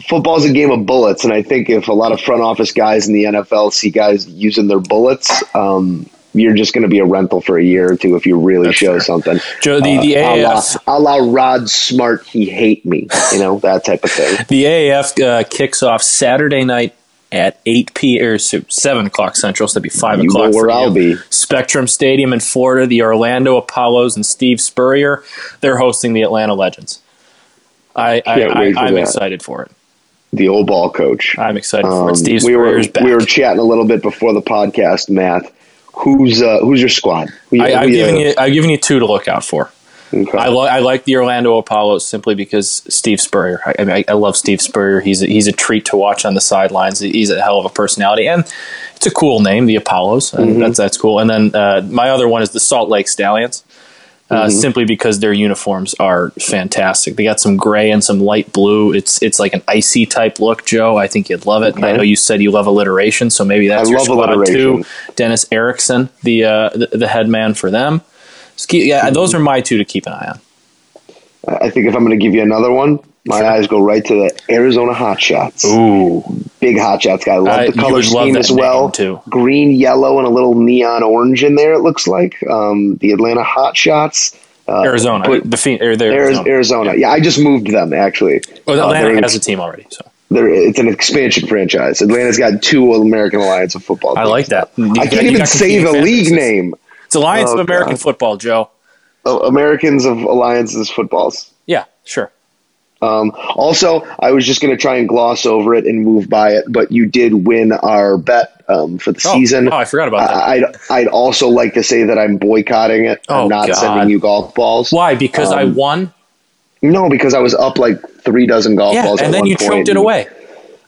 football's a game of bullets, and I think if a lot of front office guys in the NFL see guys using their bullets, um, you're just going to be a rental for a year or two if you really That's show fair. something. Joe, the, the Uh, a la, a la Rod Smart, he hate me, you know that type of thing. The AAF uh, kicks off Saturday night at 8 p. or 7 o'clock Central, so that'd be 5 You know o'clock where for I'll be. Spectrum Stadium in Florida, the Orlando Apollos and Steve Spurrier, they're hosting the Atlanta Legends. I, I, I I'm that. excited for it. The old ball coach. I'm excited for Um, it. Steve we were Spurrier's back. we were chatting a little bit before the podcast, Matt. Who's uh, who's your squad? Who I, you- given you, I've given you two to look out for. okay. I, li- I like the Orlando Apollos simply because Steve Spurrier. I, I mean, I, I love Steve Spurrier. He's a, he's a treat to watch on the sidelines. He's a hell of a personality, and it's a cool name, the Apollos. Mm-hmm. That's that's cool. And then uh, my other one is the Salt Lake Stallions. Uh, Mm-hmm. Simply because their uniforms are fantastic. They got some gray and some light blue. It's it's like an icy type look, Joe. I think you'd love it. And I know you said you love alliteration, so maybe that's I your love squad too. Dennis Erickson, the uh, the, the head man for them. Keep- yeah, those are my two to keep an eye on. I think if I'm going to give you another one, my eyes go right to the Arizona Hotshots. Ooh, Big Hotshots guy. I love the you color scheme as well. too. Green, yellow, and a little neon orange in there. It looks like um, the Atlanta Hotshots. Uh, Arizona, put- the or Arizona. Arizona. Arizona. Yeah, I just moved them actually. Well, Uh, Atlanta they're- has a team already, so it's an expansion franchise. Atlanta's got two American Alliance of Football. I like that. You I got- can't even say the league name. it's Alliance Oh, of American God. Football, Joe. Uh, Americans of Alliances Footballs. Yeah, sure. Um, also, I was just going to try and gloss over it and move by it, but you did win our bet um, for the Oh, season. oh, I forgot about that. I- I'd, I'd also like to say that I'm boycotting it. Oh, I'm not God. sending you golf balls. Why? Because I Um, won. No, because I was up like three dozen golf Yeah, balls. and then you choked it away.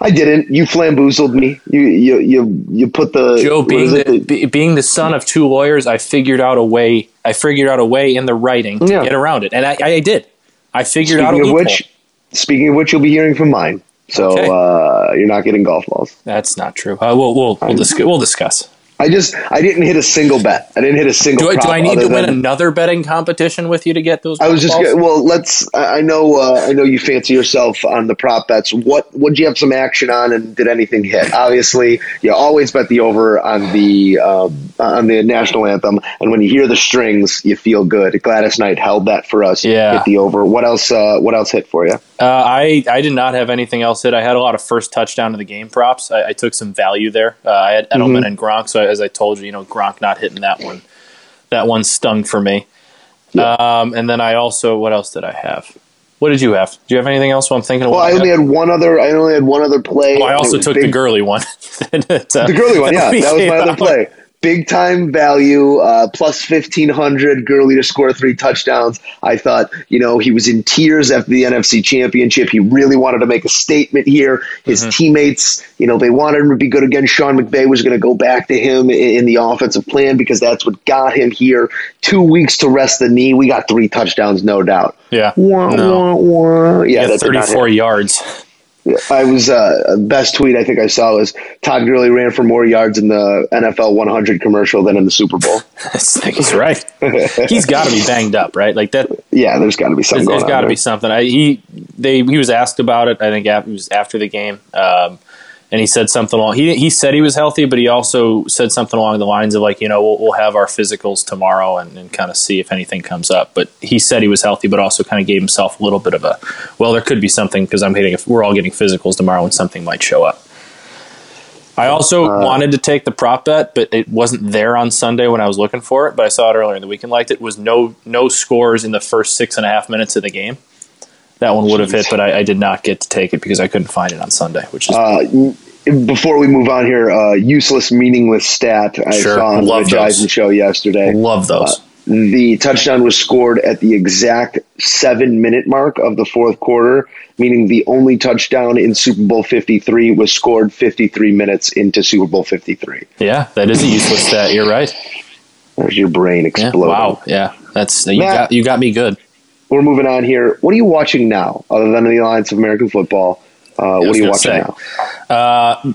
I didn't. You flamboozled me. You you you, you put the Joe, being it? the, being the son of two lawyers, I figured out a way. I figured out a way in the writing to Yeah. get around it, and I, I did. I figured out a Speaking loophole. which, speaking of which, you'll be hearing from mine. So Okay. uh, you're not getting golf balls. That's not true. Uh, we'll we'll we'll, dis- we'll discuss. I just I didn't hit a single bet. I didn't hit a single. Do I, do I need to win than- another betting competition with you to get those? I was just balls? well. Let's. I know. Uh, I know you fancy yourself on the prop bets. What would you have some action on, and did anything hit? Obviously, you always bet the over on the um, on the national anthem, and when you hear the strings, you feel good. Gladys Knight held that for us. Yeah. hit the over. What else? Uh, what else hit for you? Uh, I I did not have anything else hit. I had a lot of first touchdown of the game props. I, I took some value there. Uh, I had Edelman Mm-hmm. and Gronk. So as I told you, you know Gronk not hitting that one. That one stung for me. Um, and then I also what else did I have? What did you have? Do you have anything else? While I'm thinking. Of Well, I only had? had one other. I only had one other play. Oh, I also took the big- Gurley one. (laughs) That, uh, The Gurley one, yeah, (laughs) that was my other play. Big time value, uh, plus 1500 Gurley to score three touchdowns. I thought, you know, he was in tears after the NFC championship. He really wanted to make a statement here. His teammates, you know, they wanted him to be good again. Sean McVay was going to go back to him in, in the offensive plan because that's what got him here. Two weeks to rest the knee. We got three touchdowns, no doubt. Yeah. Wah, No. wah, wah. Yeah, Yeah, that 34 yards. I was uh, best tweet I think I saw was Todd Gurley ran for more yards in the NFL 100 commercial than in the Super Bowl. (laughs) I think he's right. he's got to be banged up, right? Like that. Yeah, there's got to be something There's, going got to be something. I, he they he was asked about it. I think after, it was after the game, um, and he said something along. He he said he was healthy, but he also said something along the lines of like, you know, we'll, we'll have our physicals tomorrow and, and kind of see if anything comes up. But he said he was healthy, but also kind of gave himself a little bit of a well, there could be something because I'm hitting. If we're all getting physicals tomorrow, and something might show up. I also Uh, wanted to take the prop bet, but it wasn't there on Sunday when I was looking for it. But I saw it earlier in the week and liked it. Was no no scores in the first six and a half minutes of the game. That one would have hit, but I, I did not get to take it because I couldn't find it on Sunday, which is Uh, before we move on here, uh, useless, meaningless stat I Sure, saw on the love those. Eisen show yesterday. love those. The touchdown was scored at the exact seven minute mark of the fourth quarter, meaning the only touchdown in Super Bowl 53 was scored 53 minutes into Super Bowl 53. yeah, that is a useless stat. You're right. There's your brain Yeah, wow. Yeah, that's you Matt- got you got me good. We're moving on here. What are you watching now, other than the Alliance of American Football? Uh, what are you watching say. now? Uh,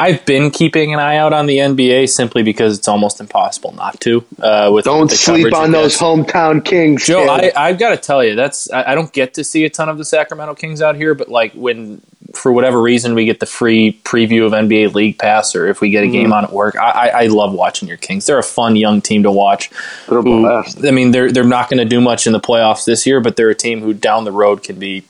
I've been keeping an eye out on the NBA simply because it's almost impossible not to. Uh, with Don't the sleep on those hometown Kings. Joe, kid. I, I've got to tell you, that's I, I don't get to see a ton of the Sacramento Kings out here, but like when for whatever reason we get the free preview of NBA League Pass, or if we get a Mm-hmm. game on at work, I, I, I love watching your Kings. They're a fun young team to watch. They're who- I mean, they're they're not going to do much in the playoffs this year, but they're a team who down the road can be.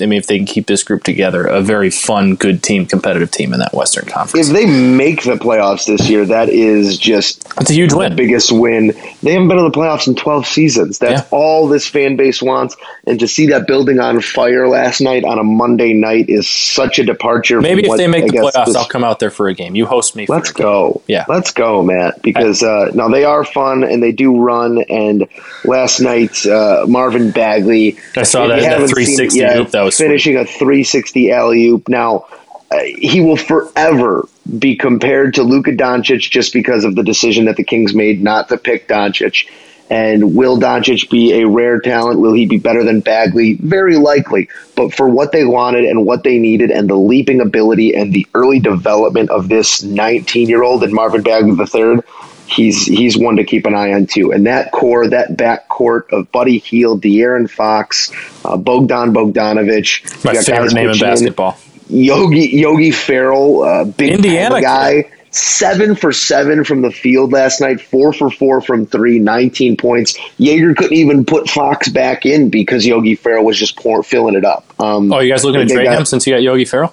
I mean, if they can keep this group together, a very fun, good team, competitive team in that Western Conference. if they make the playoffs this year, that is just It's a huge the win. biggest win. They haven't been in the playoffs in 12 seasons. That's Yeah. all this fan base wants. And to see that building on fire last night on a Monday night is such a departure. Maybe if what, they make I the playoffs, this- I'll come out there for a game. You host me. For Let's a game. go. Yeah. Let's go, Matt. Because uh, now they are fun and they do run. And last night, uh, Marvin Bagley. I saw that- you that haven't seen it 360 yet, hoop. That was sweet. finishing a 360 alley oop. Now, uh, he will forever be compared to Luka Doncic just because of the decision that the Kings made not to pick Doncic. And will Doncic be a rare talent? Will he be better than Bagley? Very likely. But for what they wanted and what they needed, and the leaping ability and the early development of this 19 year old and Marvin Bagley III, he's he's one to keep an eye on too. And that core, that back court of Buddy Hield, De'Aaron Fox, uh, Bogdan Bogdanovich, My favorite name in basketball. Yogi Yogi Ferrell, uh, big Indiana guy, seven for seven from the field last night, four for four from three, 19 points. Joerger couldn't even put Fox back in because Yogi Ferrell was just pour, filling it up. Um, Oh, you guys looking to trade got- him since you got Yogi Ferrell?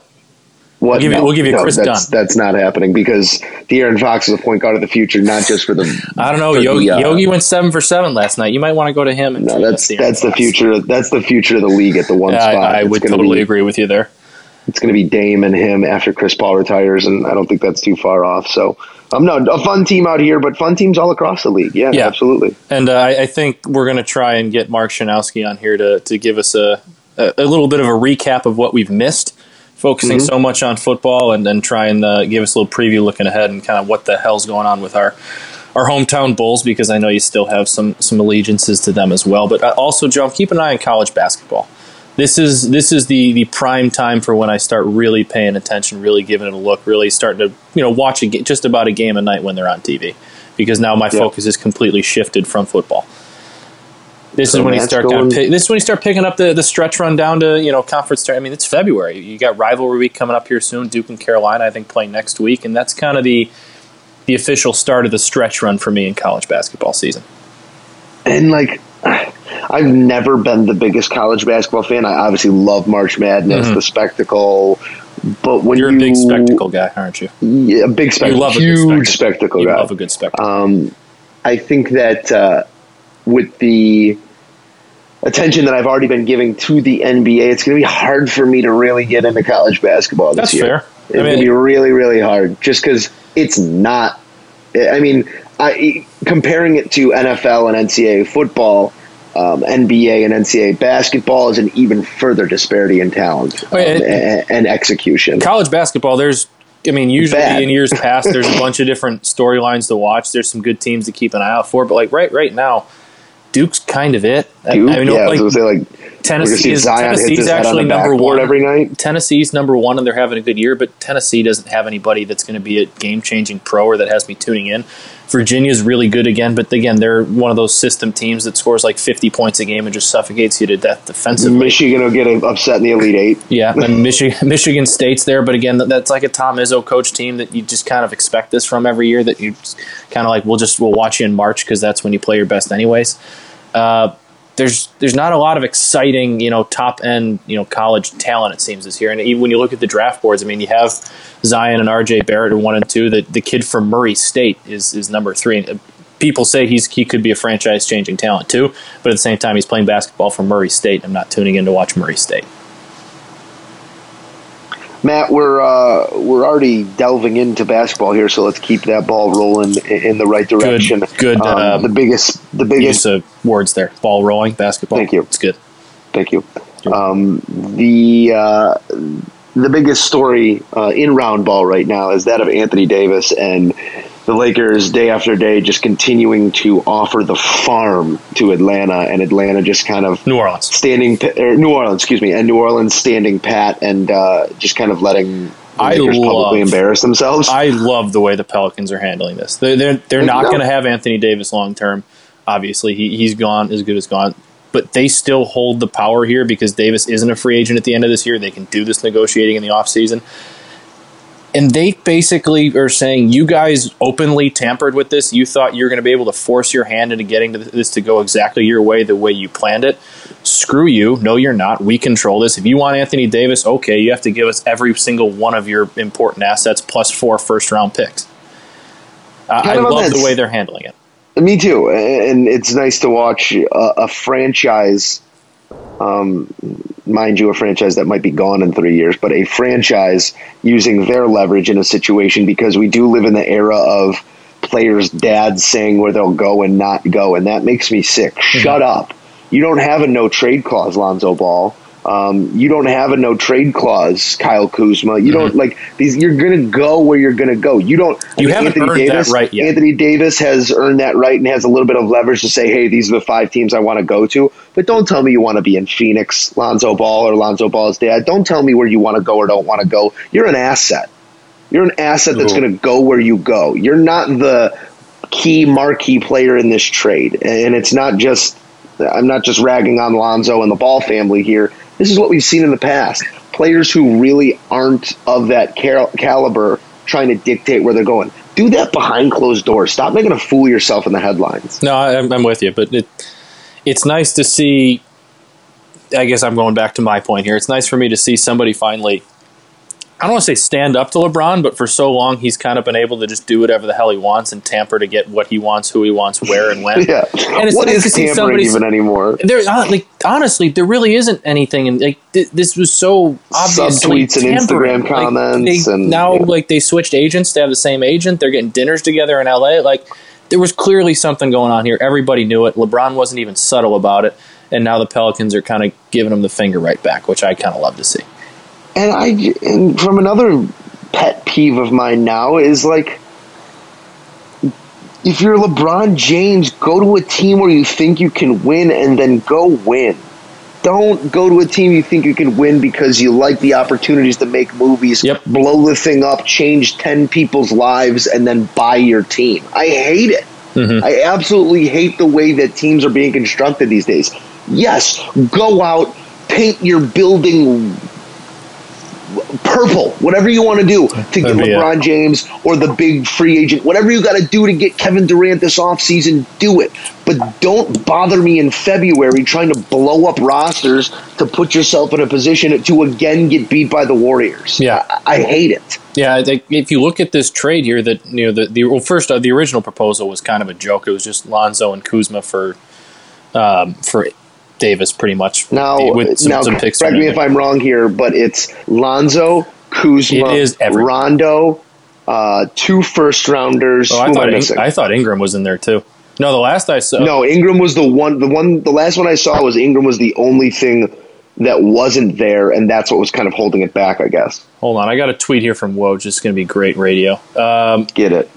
What? We'll give you- we'll give you Kris that's, Dunn. That's not happening because De'Aaron Fox is a point guard of the future, not just for the. (laughs) I don't know. for the, Yogi, uh, Yogi went seven for seven last night. You might want to go to him. And No, that's that's the future. That's the future of the league at the one Yeah, spot. I, I would totally be- agree with you there. it's going to be Dame and him after Chris Paul retires, and I don't think that's too far off. So I'm not a fun team out here, but fun teams all across the league. Yeah, Yeah. absolutely. And uh, I, I think we're going to try and get Mark Shanowski on here to, to give us a, a, a little bit of a recap of what we've missed, focusing Mm-hmm. so much on football, and then try and uh, give us a little preview looking ahead and kind of what the hell's going on with our our hometown Bulls because I know you still have some some allegiances to them as well. But uh, also, Joe, keep an eye on college basketball. This is this is the the prime time for when I start really paying attention, really giving it a look, really starting to you know watch a, just about a game a night when they're on TV because now my Yeah. focus is completely shifted from football. This So is when you start going- kind of this is when you start picking up the, the stretch run down to you know conference. Start, I mean, it's February. You got rivalry week coming up here soon. Duke and Carolina, I think, playing next week, and that's kind of the the official start of the stretch run for me in college basketball season. And like, I've never been the biggest college basketball fan. I obviously love March Madness, Mhm. the spectacle. But when You're you a big spectacle guy, aren't you? yeah, a big You spectacle, love a good huge spectacle. spectacle You guy. love a good spectacle. Um, I think that uh, with the attention that I've already been giving to the NBA, it's going to be hard for me to really get into college basketball this That's year. fair. It's I going to be really, really hard just because it's not I mean, I, comparing it to NFL and NCAA football, um, NBA and NCAA basketball is an even further disparity in talent um, Oh, yeah, it- and, and execution. college basketball, there's, I mean, usually Bad. in years (laughs) past, there's a bunch of different storylines to watch. There's some good teams to keep an eye out for, but like right, right now, Duke's kind of it. I- Duke, I mean, yeah, I was like gonna say like Tennessee is Tennessee's his head on actually number one every night. Tennessee's number one, and they're having a good year. But Tennessee doesn't have anybody that's going to be a game changing pro or that has me tuning in. Virginia's really good again, but again, they're one of those system teams that scores like 50 points a game and just suffocates you to death defensively. Michigan will get upset in the Elite Eight. Yeah, (laughs) and Michigan, Michigan State's there, but again, that's like a Tom Izzo coach team that you just kind of expect this from every year. That you kind of like, we'll just we'll watch you in March because that's when you play your best, anyways. Uh, there's there's not a lot of exciting, you know, top end, you know, college talent. It seems this year, and even when you look at the draft boards, I mean, you have Zion and R.J. Barrett one and two. The the kid from Murray State is is number three. And uh, people say he's he could be a franchise changing talent too, but at the same time, he's playing basketball for Murray State. I'm not tuning in to watch Murray State. Matt, we're uh, we're already delving into basketball here, so let's keep that ball rolling in the right direction. good, Um, um, the biggest, the biggest. use of words there. Ball rolling, basketball. Thank you. It's good. Thank you. Um, the uh, the biggest story uh, in round ball right now is that of Anthony Davis and the Lakers day after day just continuing to offer the farm to Atlanta, and Atlanta just kind of New Orleans. standing or New Orleans, excuse me, and New Orleans standing pat and uh, just kind of letting the I Lakers publicly love- embarrass themselves. I love the way the Pelicans are handling this. They're they're, they're not No. going to have Anthony Davis long term. Obviously, he he's gone as good as gone. But they still hold the power here because Davis isn't a free agent at the end of this year. They can do this negotiating in the offseason. And they basically are saying, you guys openly tampered with this. You thought you were going to be able to force your hand into getting this to go exactly your way, the way you planned it. Screw you. No, you're not. We control this. If you want Anthony Davis, okay, you have to give us every single one of your important assets plus four first round picks. Uh, I Kind of on love the way they're handling it. Me too, and it's nice to watch a, a franchise, um, mind you, a franchise that might be gone in three years, but a franchise using their leverage in a situation because we do live in the era of players' dads saying where they'll go and not go, and that makes me sick. Shut up! You don't have a no trade clause, Lonzo Ball. Um, you don't have a no trade clause, Kyle Kuzma. You don't like these. You're gonna go where you're gonna go. You don't. I You mean, haven't Anthony earned that Davis, right yet. Anthony Davis has earned that right and has a little bit of leverage to say, "Hey, these are the five teams I want to go to." But don't tell me you want to be in Phoenix, Lonzo Ball, or Lonzo Ball's dad. Don't tell me where you want to go or don't want to go. You're an asset. You're an asset that's going to go where you go. You're not the key marquee player in this trade, and it's not just. I'm not just ragging on Lonzo and the Ball family here. This is what we've seen in the past. Players who really aren't of that cal- caliber trying to dictate where they're going. Do that behind closed doors. Stop making a fool of yourself in the headlines. No, I, I'm I'm with you, but it it's nice to see. I guess I'm going back to my point here. It's nice for me to see somebody finally. I don't want to say stand up to LeBron, but for so long he's kind of been able to just do whatever the hell he wants and tamper to get what he wants, who he wants, where and when. (laughs) Yeah. And it's what nice is tampering even anymore? There, uh, like honestly, there really isn't anything, and like th- this was so obviously Subtweets and. Instagram Like, comments they- and- now, yeah. like they switched agents They have the same agent. They're getting dinners together in L.A. Like there was clearly something going on here. Everybody knew it. LeBron wasn't even subtle about it, and now the Pelicans are kind of giving him the finger right back, which I kind of love to see. And I and from another pet peeve of mine now is like if you're LeBron James, go to a team where you think you can win and then go win. Don't go to a team you think you can win because you like the opportunities to make movies, Yep. blow the thing up, change 10 people's lives, and then buy your team. I hate it. Mm-hmm. I absolutely hate the way that teams are being constructed these days. Yes, go out, paint your building purple, whatever you want to do to get it. LeBron James or the big free agent, whatever you got to do to get Kevin Durant this offseason, do it. But don't bother me in February trying to blow up rosters to put yourself in a position to again get beat by the Warriors. Yeah. I, I hate it. Yeah, if you look at this trade here, that you know the, the well, first uh, the original proposal was kind of a joke. It was just Lonzo and Kuzma for um, for Davis, pretty much. Now, with some, now some picks. correct me if I'm wrong here, but it's Lonzo, Kuzma, It is. Rondo, uh, two first rounders. Oh, I thought In- I thought Ingram was in there too. No, the last I saw. no, Ingram was the one. The one. The last one I saw was Ingram was the only thing that wasn't there, and that's what was kind of holding it back. I guess. Hold on, I got a tweet here from Woj. It's going to be great radio. Um, Get it?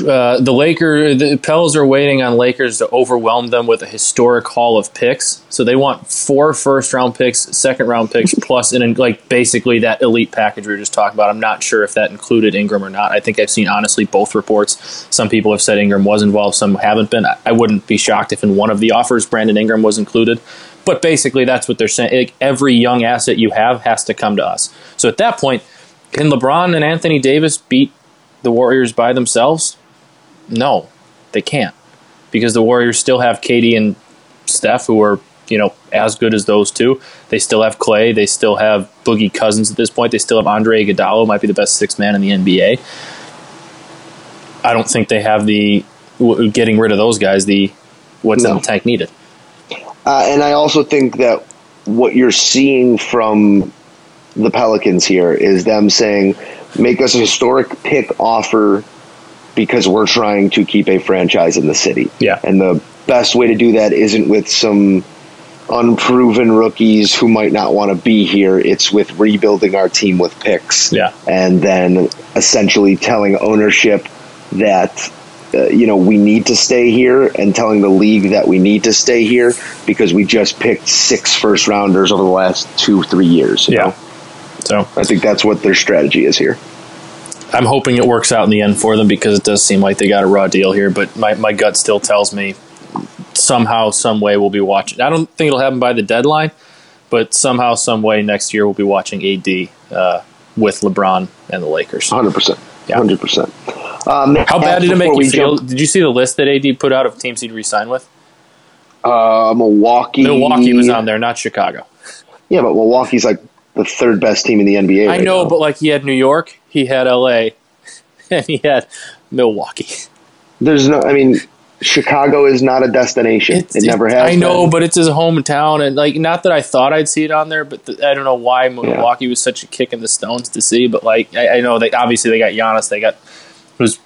Uh, the Lakers, the Pels are waiting on Lakers to overwhelm them with a historic haul of picks. So they want four first round picks, second round picks, (laughs) plus and like basically that elite package we were just talking about. I'm not sure if that included Ingram or not. I think I've seen honestly both reports. Some people have said Ingram was involved, some haven't been. I- I wouldn't be shocked if in one of the offers Brandon Ingram was included. But basically, that's what they're saying. Like, every young asset you have has to come to us. So at that point, can LeBron and Anthony Davis beat the Warriors by themselves? No, they can't because the Warriors still have KD and Steph, who are you know as good as those two. They still have Clay. They still have Boogie Cousins at this point. They still have Andre Iguodala, might be the best six man in the NBA. I don't think they have the w- getting rid of those guys. The what's in the tank needed. Uh, and I also think that what you're seeing from the Pelicans here is them saying, make us a historic pick offer because we're trying to keep a franchise in the city. Yeah. And the best way to do that isn't with some unproven rookies who might not want to be here. It's with rebuilding our team with picks. Yeah. And then essentially telling ownership that uh, you know we need to stay here and telling the league that we need to stay here because we just picked six first rounders over the last two three years you Yeah. know? So i think that's what their strategy is here I'm hoping it works out in the end for them because it does seem like they got a raw deal here. But my, my gut still tells me somehow, some way we'll be watching. I don't think it'll happen by the deadline, but somehow, some way next year we'll be watching AD uh, with LeBron and the Lakers. 100% Yeah. 100% um, How bad did it make you feel? jump- Did you see the list that AD put out of teams he'd resign with? uh, milwaukee Milwaukee was on there, not Chicago. yeah but milwaukee's like the third best team in the nba I right know, now. but like he had New York, he had LA, (laughs) and he had Milwaukee. there's no i mean chicago is not a destination It's- it never has I know, been. but it's his hometown, and like not that I thought I'd see it on there, but the, I don't know why Milwaukee was such a kick in the stones to see. But like I, I know they obviously they got Giannis, they got who's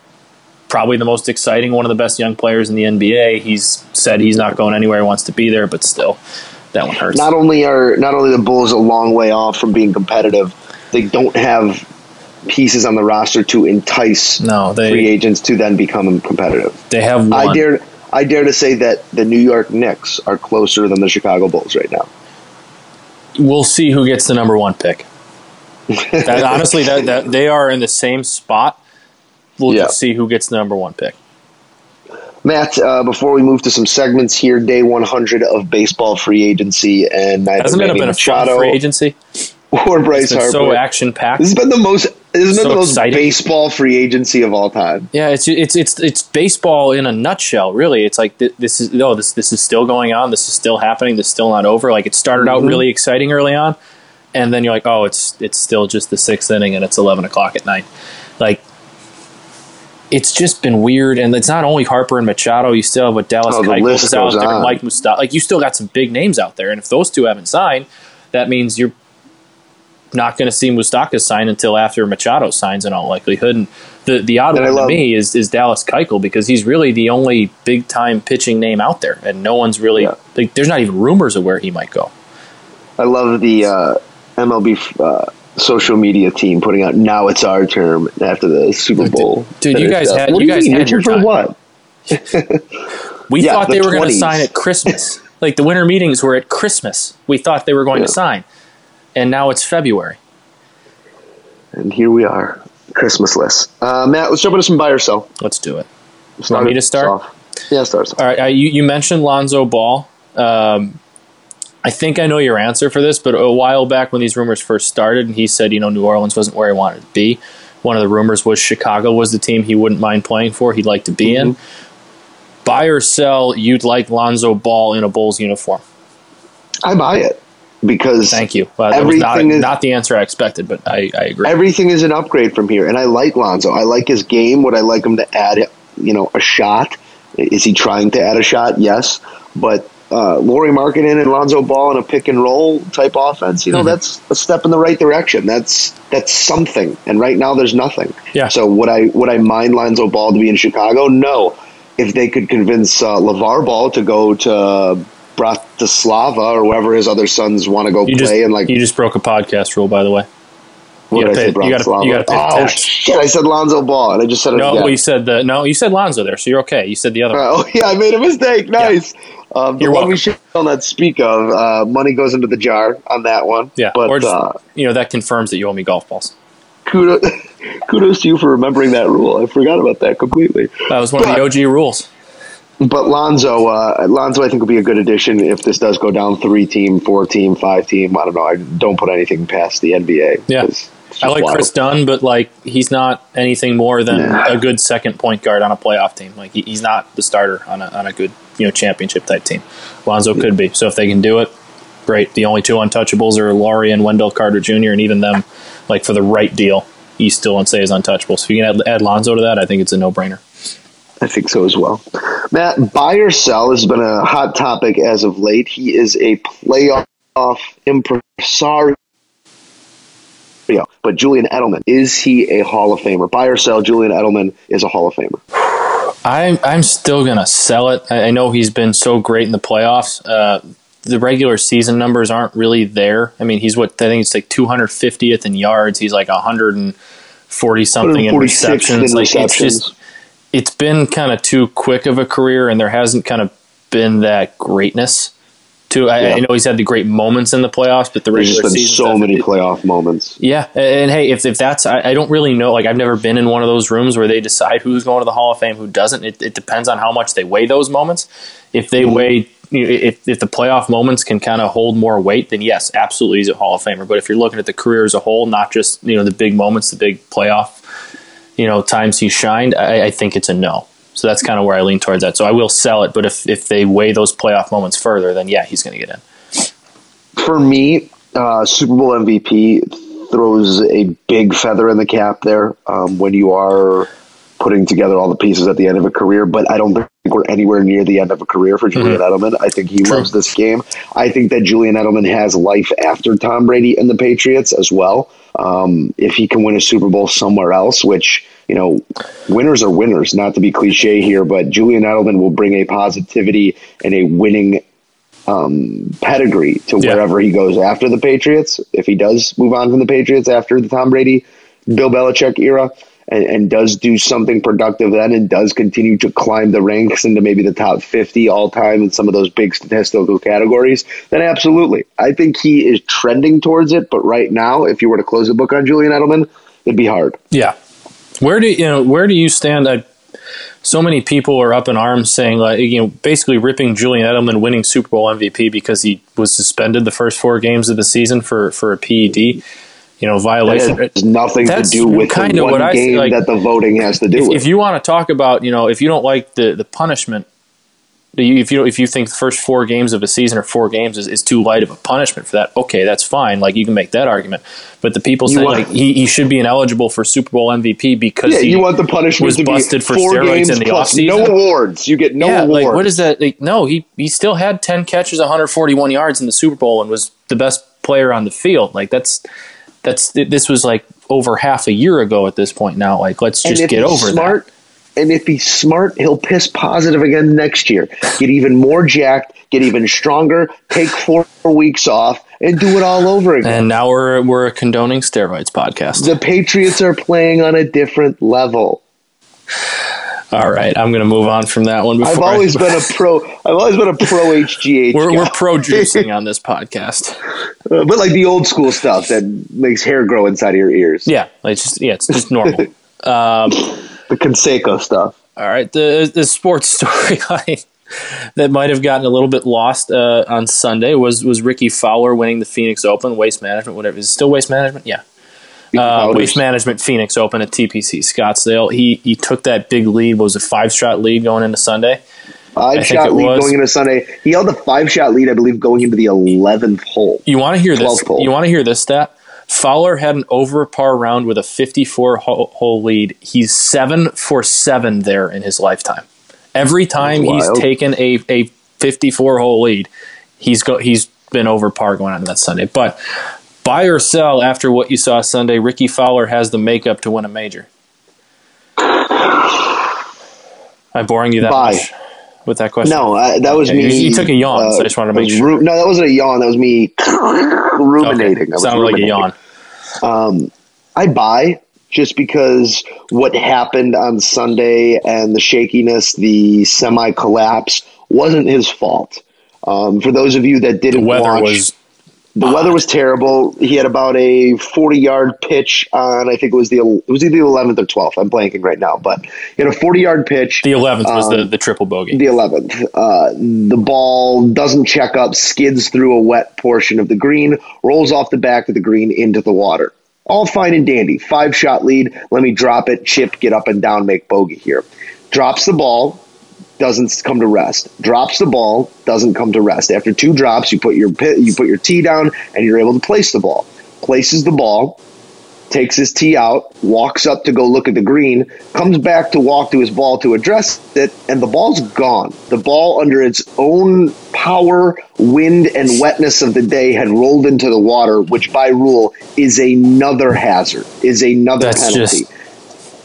probably the most exciting, one of the best young players in the NBA. He's said he's not going anywhere, he wants to be there, but still, that one hurts. not only are not only the Bulls a long way off from being competitive, they don't have pieces on the roster to entice no, free agents to then become competitive. they have one. I dare I dare to say that the New York Knicks are closer than the Chicago Bulls right now. We'll see who gets the number one pick. (laughs) That, honestly, that, that they are in the same spot. We'll Yeah. just see who gets the number one pick. Matt, uh, before we move to some segments here, day 100 of baseball free agency, and Hasn't it been a fun free agency? (laughs) or Bryce Harper. so action packed. this has been the most. Been So the most exciting. baseball free agency of all time. Yeah, it's it's it's it's baseball in a nutshell. Really, it's like th- this is no this this is still going on. This is still happening. This is still not over. Like it started out Mhm. really exciting early on, and then you're like, oh, it's it's still just the sixth inning, and it's eleven o'clock at night. Like it's just been weird, and it's not only Harper and Machado. You still have what Dallas Oh, Keuchel is out there. Mike Moustakas. Like you still got some big names out there, and if those two haven't signed, that means you're not going to see Moustakas sign until after Machado signs in all likelihood. And the the odd one to me is is Dallas Keuchel because he's really the only big time pitching name out there, and no one's really Yeah. like. There's not even rumors of where he might go. I love the uh, MLB uh, social media team putting out "Now it's our term" after the Super Bowl. dude, you guys had- What you do guys mean? had your for time. what? (laughs) We Yeah, thought the they were going to sign at Christmas. like the winter meetings were at Christmas. We thought they were going Yeah. to sign, and now it's February. And here we are, Christmasless. Uh, Matt, let's jump into some buy or sell. Let's do it. Want me to start? off. Yeah, start. All right, uh, you, you mentioned Lonzo Ball. Um, I think I know your answer for this, but a while back when these rumors first started, and he said, you know, New Orleans wasn't where he wanted to be. One of the rumors was Chicago was the team he wouldn't mind playing for. He'd like to be in. Buy or sell, you'd like Lonzo Ball in a Bulls uniform. I buy it because Thank you. That was not, Everything is- not the answer I expected, but I, I agree. everything is an upgrade from here. And I like Lonzo. I like his game. Would I like him to add, you know, a shot? Is he trying to add a shot? Yes, but uh, Lauri Markkanen and Lonzo Ball in a pick and roll type offense, you know, Mhm. that's a step in the right direction. That's that's something. And right now, there's nothing. Yeah. So would I would I mind Lonzo Ball to be in Chicago? No. If they could convince uh, LaVar Ball to go to Bratislava or wherever his other sons want to go You play, just and like you just broke a podcast rule, by the way. you gotta pay- you gotta- Bratislava? you gotta pay oh tax. shit! I said Lonzo Ball, and I just said it No, again. well, you said the no. You said Lonzo there, so you're okay. You said the other. one. Oh (laughs) yeah, I made a mistake. Nice. Um, the You're one welcome. we should not speak of. Uh, money goes into the jar on that one. Yeah, but or just uh, you know that confirms that you owe me golf balls. kudos, (laughs) kudos to you for remembering that rule. I forgot about that completely. That was one of the OG rules. But Lonzo, uh, Lonzo, I think will be a good addition if this does go down three team, four team, five team. I don't know. I don't put anything past the NBA. Yeah. I like. Kris Dunn, but like he's not anything more than a good second point guard on a playoff team. Like he, he's not the starter on a on a good you know championship type team. Lonzo could be. So if they can do it, great. The only two untouchables are Lauri and Wendell Carter Jr. and even them, like for the right deal, he still won't say is untouchable. So if you can add, add Lonzo to that, I think it's a no brainer. I think so as well. Matt, buy or sell has been a hot topic as of late. He is a playoff impresario. But Julian Edelman, is he a Hall of Famer? Buy or sell, Julian Edelman is a Hall of Famer. I'm I'm still gonna sell it. I, know he's been so great in the playoffs. Uh, the regular season numbers aren't really there. I mean, he's what I think it's like 250th in yards. He's like 140 something in receptions. in Like it's receptions. just it's been kind of too quick of a career, and there hasn't kind of been that greatness. To I, Yeah. I know he's had the great moments in the playoffs, but the There's regular been season so many playoff moments. yeah, and, and hey, if, if that's, I, I don't really know. Like, I've never been in one of those rooms where they decide who's going to the Hall of Fame, who doesn't. It, it depends on how much they weigh those moments. If they mm-hmm. weigh, you know, if if the playoff moments can kind of hold more weight, then yes, absolutely, he's a Hall of Famer. But if you're looking at the career as a whole, not just you know the big moments, the big playoff, you know, times he shined, I, I think it's a no. So that's kind of where I lean towards that. So I will sell it, but if if they weigh those playoff moments further, then yeah, he's going to get in. For me, uh, Super Bowl MVP throws a big feather in the cap there um, when you are putting together all the pieces at the end of a career. But I don't think we're anywhere near the end of a career for Julian Edelman. I think he loves this game. I think that Julian Edelman has life after Tom Brady and the Patriots as well. Um, if he can win a Super Bowl somewhere else, which you know, winners are winners. Not to be cliche here, but Julian Edelman will bring a positivity and a winning um, pedigree to Yeah. wherever he goes after the Patriots. If he does move on from the Patriots after the Tom Brady, Bill Belichick era, and, and does do something productive then, and does continue to climb the ranks into maybe the top fifty all time in some of those big statistical categories, then absolutely, I think he is trending towards it. But right now, if you were to close the book on Julian Edelman, it'd be hard. Yeah. Where do you know? Where do you stand? I, so many people are up in arms saying, like, you know, basically ripping Julian Edelman winning Super Bowl MVP because he was suspended the first four games of the season for for a PED, you know, That violation. has nothing to That's do with kind the of one what I see, game like, that the voting has to do if, with. if you want to talk about, you know, if you don't like the the punishment, if you if you think the first four games of a season or four games is, is too light of a punishment for that, okay, that's fine. Like you can make that argument. But the people You saying like he, he should be ineligible for Super Bowl MVP because yeah, he you want the punishment was to be busted for four steroids games in the plus offseason. no awards. You get no yeah, awards. like what is that? Like, no, he he still had ten catches, 141 yards in the Super Bowl, and was the best player on the field. Like that's that's this was like over half a year ago at this point now. Like let's And just if get he's over smart, And if he's smart, he'll piss positive again next year. Get even more jacked, get even stronger, take four weeks off, and do it all over again. And now we're we're a condoning steroids podcast. the Patriots are playing on a different level. All right, I'm going to move on from that one. I've before I- always been a pro. I've always been a pro (laughs) HGH. we're guy. we're pro juicing on this podcast. (laughs) Uh, but like the old school stuff that makes hair grow inside of your ears. Yeah, it's just yeah, it's just normal. (laughs) um, The Canseco stuff. All right, the the sports storyline that might have gotten a little bit lost uh, on Sunday was was Rickie Fowler winning the Phoenix Open, Waste Management, whatever. Is it still Waste Management? Yeah, uh, Waste Management Phoenix Open at TPC Scottsdale. He he took that big lead. What was a five shot lead going into Sunday? Five shot lead was. going into Sunday. He held a five shot lead, I believe, going into the eleventh hole. You want to hear this? hole. You want to hear this stat? Fowler had an over par round with a 54 hole lead. He's seven for seven there in his lifetime. Every time he's taken a, a 54 hole lead. He's go he's been over par going on that Sunday. But buy or sell after what you saw Sunday, Rickie Fowler has the makeup to win a major. I'm boring you that Buy. much with that question. No, I, that was Okay, me. uh, you- you took a yawn, so I just wanted to make sure. ru- no, that wasn't a yawn. That was me (coughs) ruminating. I was Sounded like a yawn. I buy just because what happened on Sunday and the shakiness, the semi collapse, wasn't his fault. Um, for those of you that didn't weather watch, was the weather was terrible. He had about a forty-yard pitch on. I think it was the it was either the eleventh or twelfth. I'm blanking right now, but he had a forty-yard pitch. the 11th was the, Um, the triple bogey. the 11th. Uh, the ball doesn't check up, skids through a wet portion of the green, rolls off the back of the green into the water. All fine and dandy. Five shot lead. Let me drop it, chip, get up and down, make bogey here. Drops the ball, doesn't come to rest. Drops the ball, doesn't come to rest. After two drops, you put your pit, you put your tee down, and you're able to place the ball. Places the ball, takes his tee out, walks up to go look at the green, comes back to walk to his ball to address it, and the ball's gone. The ball, under its own power, wind, and wetness of the day, had rolled into the water, which by rule is another hazard, is another That's penalty. just-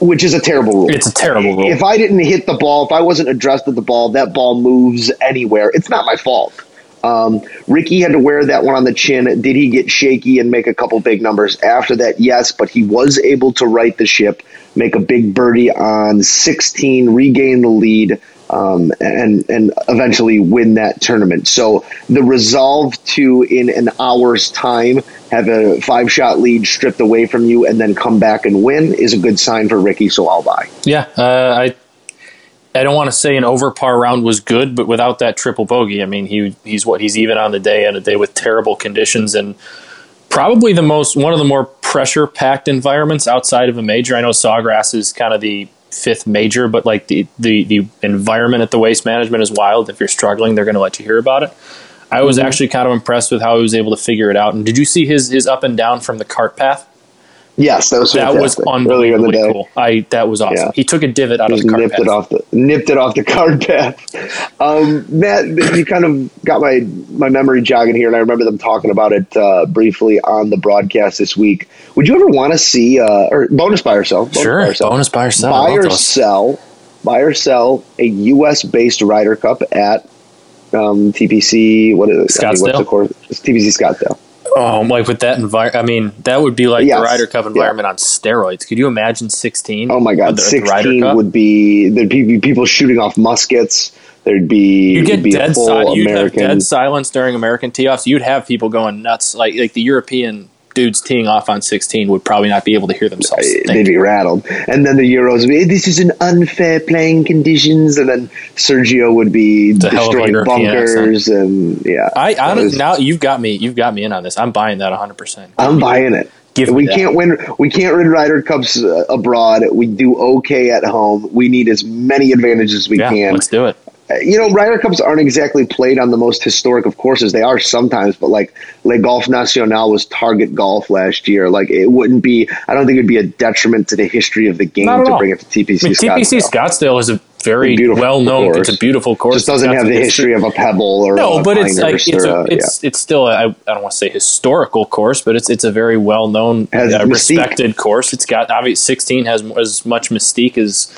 which is a terrible rule. It's a terrible rule. If I didn't hit the ball, if I wasn't addressed at the ball, that ball moves anywhere. It's not my fault. Um, Rickie had to wear that one on the chin. Did he get shaky and make a couple big numbers after that? Yes, but he was able to right the ship, make a big birdie on 16, regain the lead, um, and and eventually win that tournament. So the resolve to in an hour's time have a five shot lead stripped away from you and then come back and win is a good sign for Rickie. So I'll buy. Yeah, uh, I I don't want to say an over par round was good, but without that triple bogey, I mean he he's what he's even on the day and a day with terrible conditions and probably the most one of the more pressure packed environments outside of a major. I know Sawgrass is kind of the fifth major, but like the the the environment at the Waste Management is wild. If you're struggling, they're going to let you hear about it. I was mm-hmm. actually kind of impressed with how he was able to figure it out. And did you see his his up and down from the cart path? Yes, that was That was fantastic. earlier in the unbelievably day. cool. I that was awesome. Yeah. He took a divot out of Just the cart nipped path. it off the nipped it off the (laughs) card path. Um, Matt, you kind of got my my memory jogging here, and I remember them talking about it uh, briefly on the broadcast this week. Would you ever want to see uh, or bonus buy or sell? Bonus Sure, buy or sell. bonus buy or sell. Buy or sell. Buy or sell a U.S. based Ryder Cup at um, TPC. What is it? I think, What's Scottsdale? the course? It's TPC Scottsdale. Oh, like with that environment. I mean, that would be like Yes. the Ryder Cup environment on steroids. Could you imagine 16? Oh my God, the- the sixteen Cup? would be there'd be people shooting off muskets. There'd be You'd get be a dead. full Si- you'd have American. dead silence during American tee-offs. You'd have people going nuts. Like like the European dudes teeing off on 16 would probably not be able to hear themselves. They'd think. be rattled, and then the Euros would be this is an unfair playing conditions, and then Sergio would be of destroying bunkers, and yeah, I honestly was- now you've got me. You've got me in on this. I'm buying that 100. percent I'm buying it. Give we can't win. We can't win Ryder Cups uh, abroad. We do okay at home. We need as many advantages as we Yeah, can. let's do it. You know, Ryder Cups aren't exactly played on the most historic of courses. They are sometimes, but like Le Golf Nacional was Target Golf last year. Like it wouldn't be. I don't think it'd be a detriment to the history of the game to all. bring it to TPC. I mean, TPC Scottsdale. Scottsdale is a very well known. It's a beautiful course. just doesn't have the history of a Pebble or No, a but it's like it's a, a- it's it's still I don't want to say historical course, but it's it's a very well known, uh, respected course. It's got obviously sixteen has as much mystique as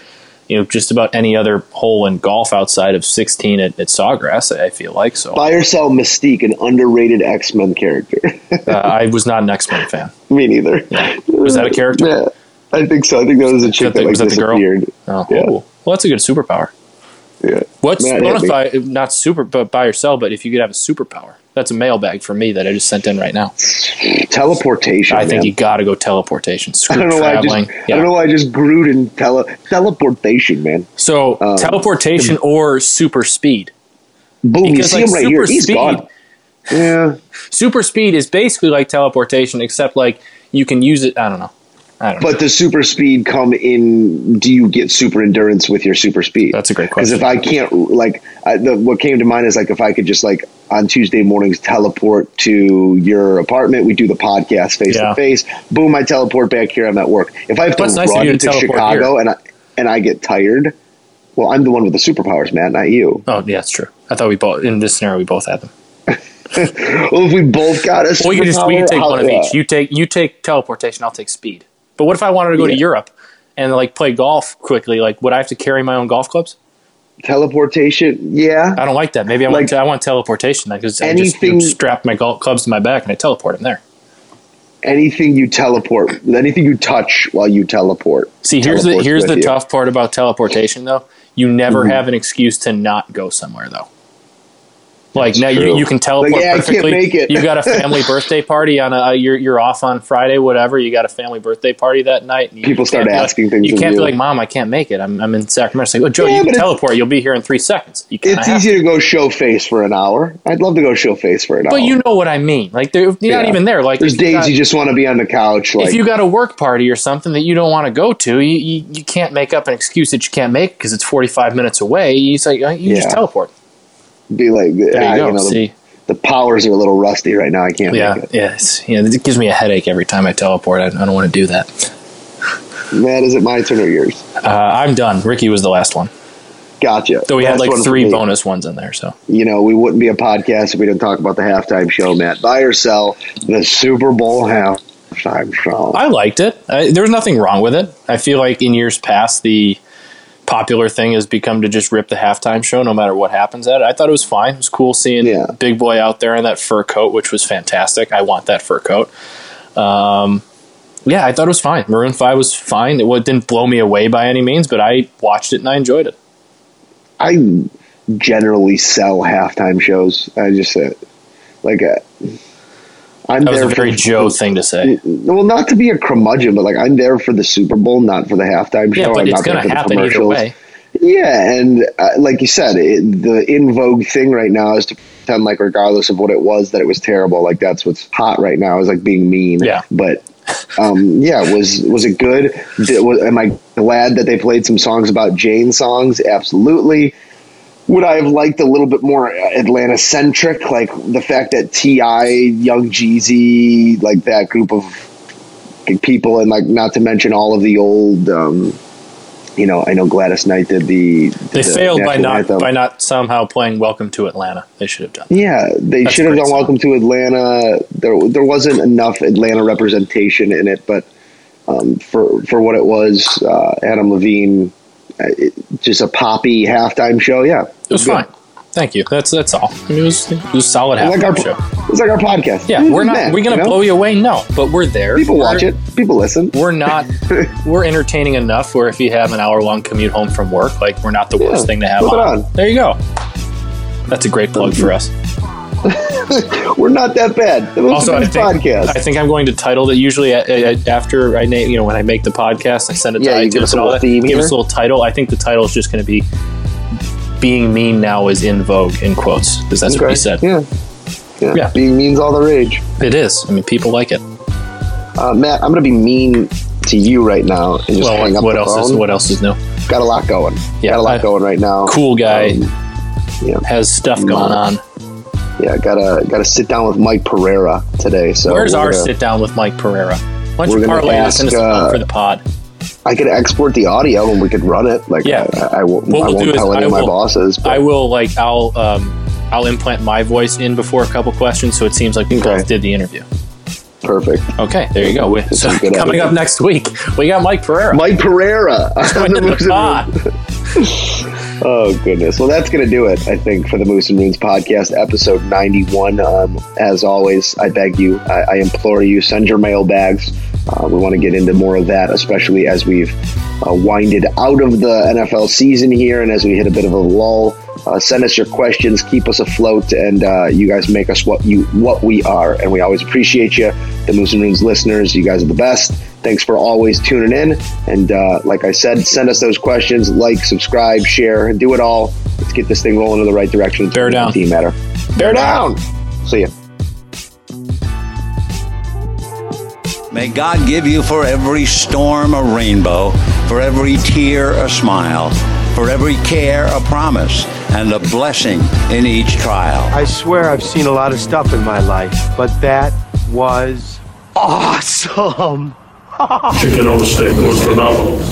you know just about any other hole in golf outside of sixteen at, at Sawgrass. I feel like so. Buy or sell Mystique, an underrated X Men character. (laughs) Uh, I was not an X Men fan. (laughs) Me neither. Was that a character? Yeah, I think so. I think that was a chick that the- that, like was that the girl? disappeared. Oh, Yeah. cool. well, that's a good superpower. Yeah. What's Matt, bonus hit buy? Not super, but buy or sell. But if you could have a superpower, that's a mailbag for me that I just sent in right now. Teleportation. I think you got to go teleportation. Screw I don't know why I just, traveling. I don't know why I just grewed in tele teleportation, man. So Um, teleportation (laughs) or super speed. Boom! You see like, him right super here. He's speed- gone. Yeah, Super speed is basically like teleportation, except like you can use it. I don't know. I don't know. but does super speed come in? Do you get super endurance with your super speed? That's a great question. Because if I can't, like, I, the, what came to mind is like if I could just like on Tuesday mornings teleport to your apartment, we do the podcast face to face. Boom! I teleport back here. I'm at work. If I have to nice of run you to to teleport Chicago and I and I get tired, well, I'm the one with the superpowers, Matt, not you. Oh, yeah, that's true. I thought we both in this scenario we both had them. (laughs) Well, if we both got a Well, we can just we could take how- one of yeah. each. You take you take teleportation. I'll take speed. But what if I wanted to go to Europe and like play golf quickly? Like, would I have to carry my own golf clubs? Teleportation, yeah. I don't like that. Maybe I Like- want to, I want teleportation because I just you know, strap my golf clubs to my back and I teleport them there. Anything you teleport, anything you touch while you teleport. See, here's the here's the you. tough part about teleportation though. You never Mhm. have an excuse to not go somewhere though. Like now you, you can teleport Like, yeah, perfectly. make it. you got a family (laughs) birthday party on a you're you're off on Friday, whatever. You got a family birthday party that night. People start can't like- asking things You can't you. be like, "Mom, I can't make it. I'm, I'm in Sacramento." Like, "Oh, Joe, Yeah, you can teleport. You'll be here in three seconds." You It's easy to go show face for an hour. I'd love to go show face for an But hour. But you know what I mean. Like they're, you're not even there. Like There's you days got- you just want to be on the couch. Like if you got a work party or something that you don't want to go to, you, you, you can't make up an excuse that you can't make because it's 45 minutes away. You say, uh, you just Yeah. teleport. Be like, There ah, you go. you know, the, See, the powers are a little rusty right now. I can't yeah, make it. yeah. It gives me a headache every time I teleport. I, I don't want to do that. Matt, is it my turn or yours? Uh, I'm done. Rickie was the last one. Gotcha. So we had like three bonus ones in there. So You know, we wouldn't be a podcast if we didn't talk about the halftime show, Matt. Buy or sell the Super Bowl halftime show. I liked it. I, there was nothing wrong with it. I feel like in years past, the popular thing has become to just rip the halftime show no matter what happens at it. I thought it was fine. It was cool seeing Yeah. Big Boi out there in that fur coat, which was fantastic. I want that fur coat. Um, yeah, I thought it was fine. Maroon 5 was fine. It didn't blow me away by any means, but I watched it and I enjoyed it. I generally sell halftime shows. I just uh, like uh, I'm That was there a very for, Joe thing to say. Well, not to be a curmudgeon, but like I'm there for the Super Bowl, not for the halftime show. Yeah, but I'm it's going to happen either way. Yeah, and uh, like you said, it, the in vogue thing right now is to pretend like, regardless of what it was, that it was terrible. Like that's what's hot right now is like being mean. Yeah. but um, yeah, was was it good? Did, was, am I glad that they played some songs about Jane songs? Absolutely. Would I have liked a little bit more Atlanta centric, like the fact that T.I., Young Jeezy, like that group of people, and like not to mention all of the old. Um, you know, I know Gladys Knight did the. They the failed by not anthem. by not somehow playing "Welcome to Atlanta." They should have done. that. Yeah, they That's should have done song. "Welcome to Atlanta." There, there wasn't enough Atlanta representation in it, but um, for for what it was, uh, Adam Levine, Uh, just a poppy halftime show. Yeah, It was good. fine. Thank you. That's that's all. I mean, it was it was solid It's like our, halftime show. it's like our podcast. Yeah, we're not. We're gonna you know? blow you away. No, but we're there. People We're- watch it. People listen. We're not. (laughs) we're entertaining enough. Where if you have an hour long commute home from work, like we're not the worst Yeah, thing to have on. on. There you go. That's a great plug for us. (laughs) We're not that bad. Most Also, I think podcast. I think I'm going to title it usually uh, uh, after I name you know when I make the podcast, I send it to Yeah, you iTunes give us a little theme give us a little title. I think the title is just going to be "Being Mean Now is in Vogue" in quotes because that's what Okay. he said. Yeah. yeah, Yeah. Being mean's all the rage. It is. I mean, people like it. Uh, Matt, I'm going to be mean to you right now and just hang up what the else phone. is what else is new? Got a lot going. Yeah, Got a lot I- going right now. Cool guy Um, yeah. has stuff going on. Yeah, gotta gotta sit down with Mike Pereira today. So Where's our gonna- sit down with Mike Pereira? Why don't we're you parlay this ask, into uh, for the pod? I could export the audio and we could run it. Like, Yeah. I, I, won't- What I we'll won't tell any I of my bosses. But I will like I'll um I'll implant my voice in before a couple questions, so it seems like we Okay. both did the interview. perfect. Okay, there you go. We, so (laughs) coming up next week, we got Mike Pereira. Mike Pereira. (laughs) Join the pod. (laughs) Oh goodness. Well, that's gonna do it. I think for the Moose and Runes podcast, episode ninety-one. Um, as always, I beg you, I, I implore you, send your mailbags. Uh, we want to get into more of that, especially as we've uh, winded out of the NFL season here, and as we hit a bit of a lull. Uh, send us your questions, keep us afloat, and uh, you guys make us what you what we are, and we always appreciate you, the Moose and Runes listeners. You guys are the best. Thanks for always tuning in, and uh, like I said, send us those questions, like, subscribe, share, do it all. Let's get this thing rolling in the right direction. Bear down. Team matter. Bear down. See ya. May God give you for every storm a rainbow, for every tear a smile, for every care a promise, and a blessing in each trial. I swear I've seen a lot of stuff in my life, but that was awesome. Chicken on the stick was phenomenal.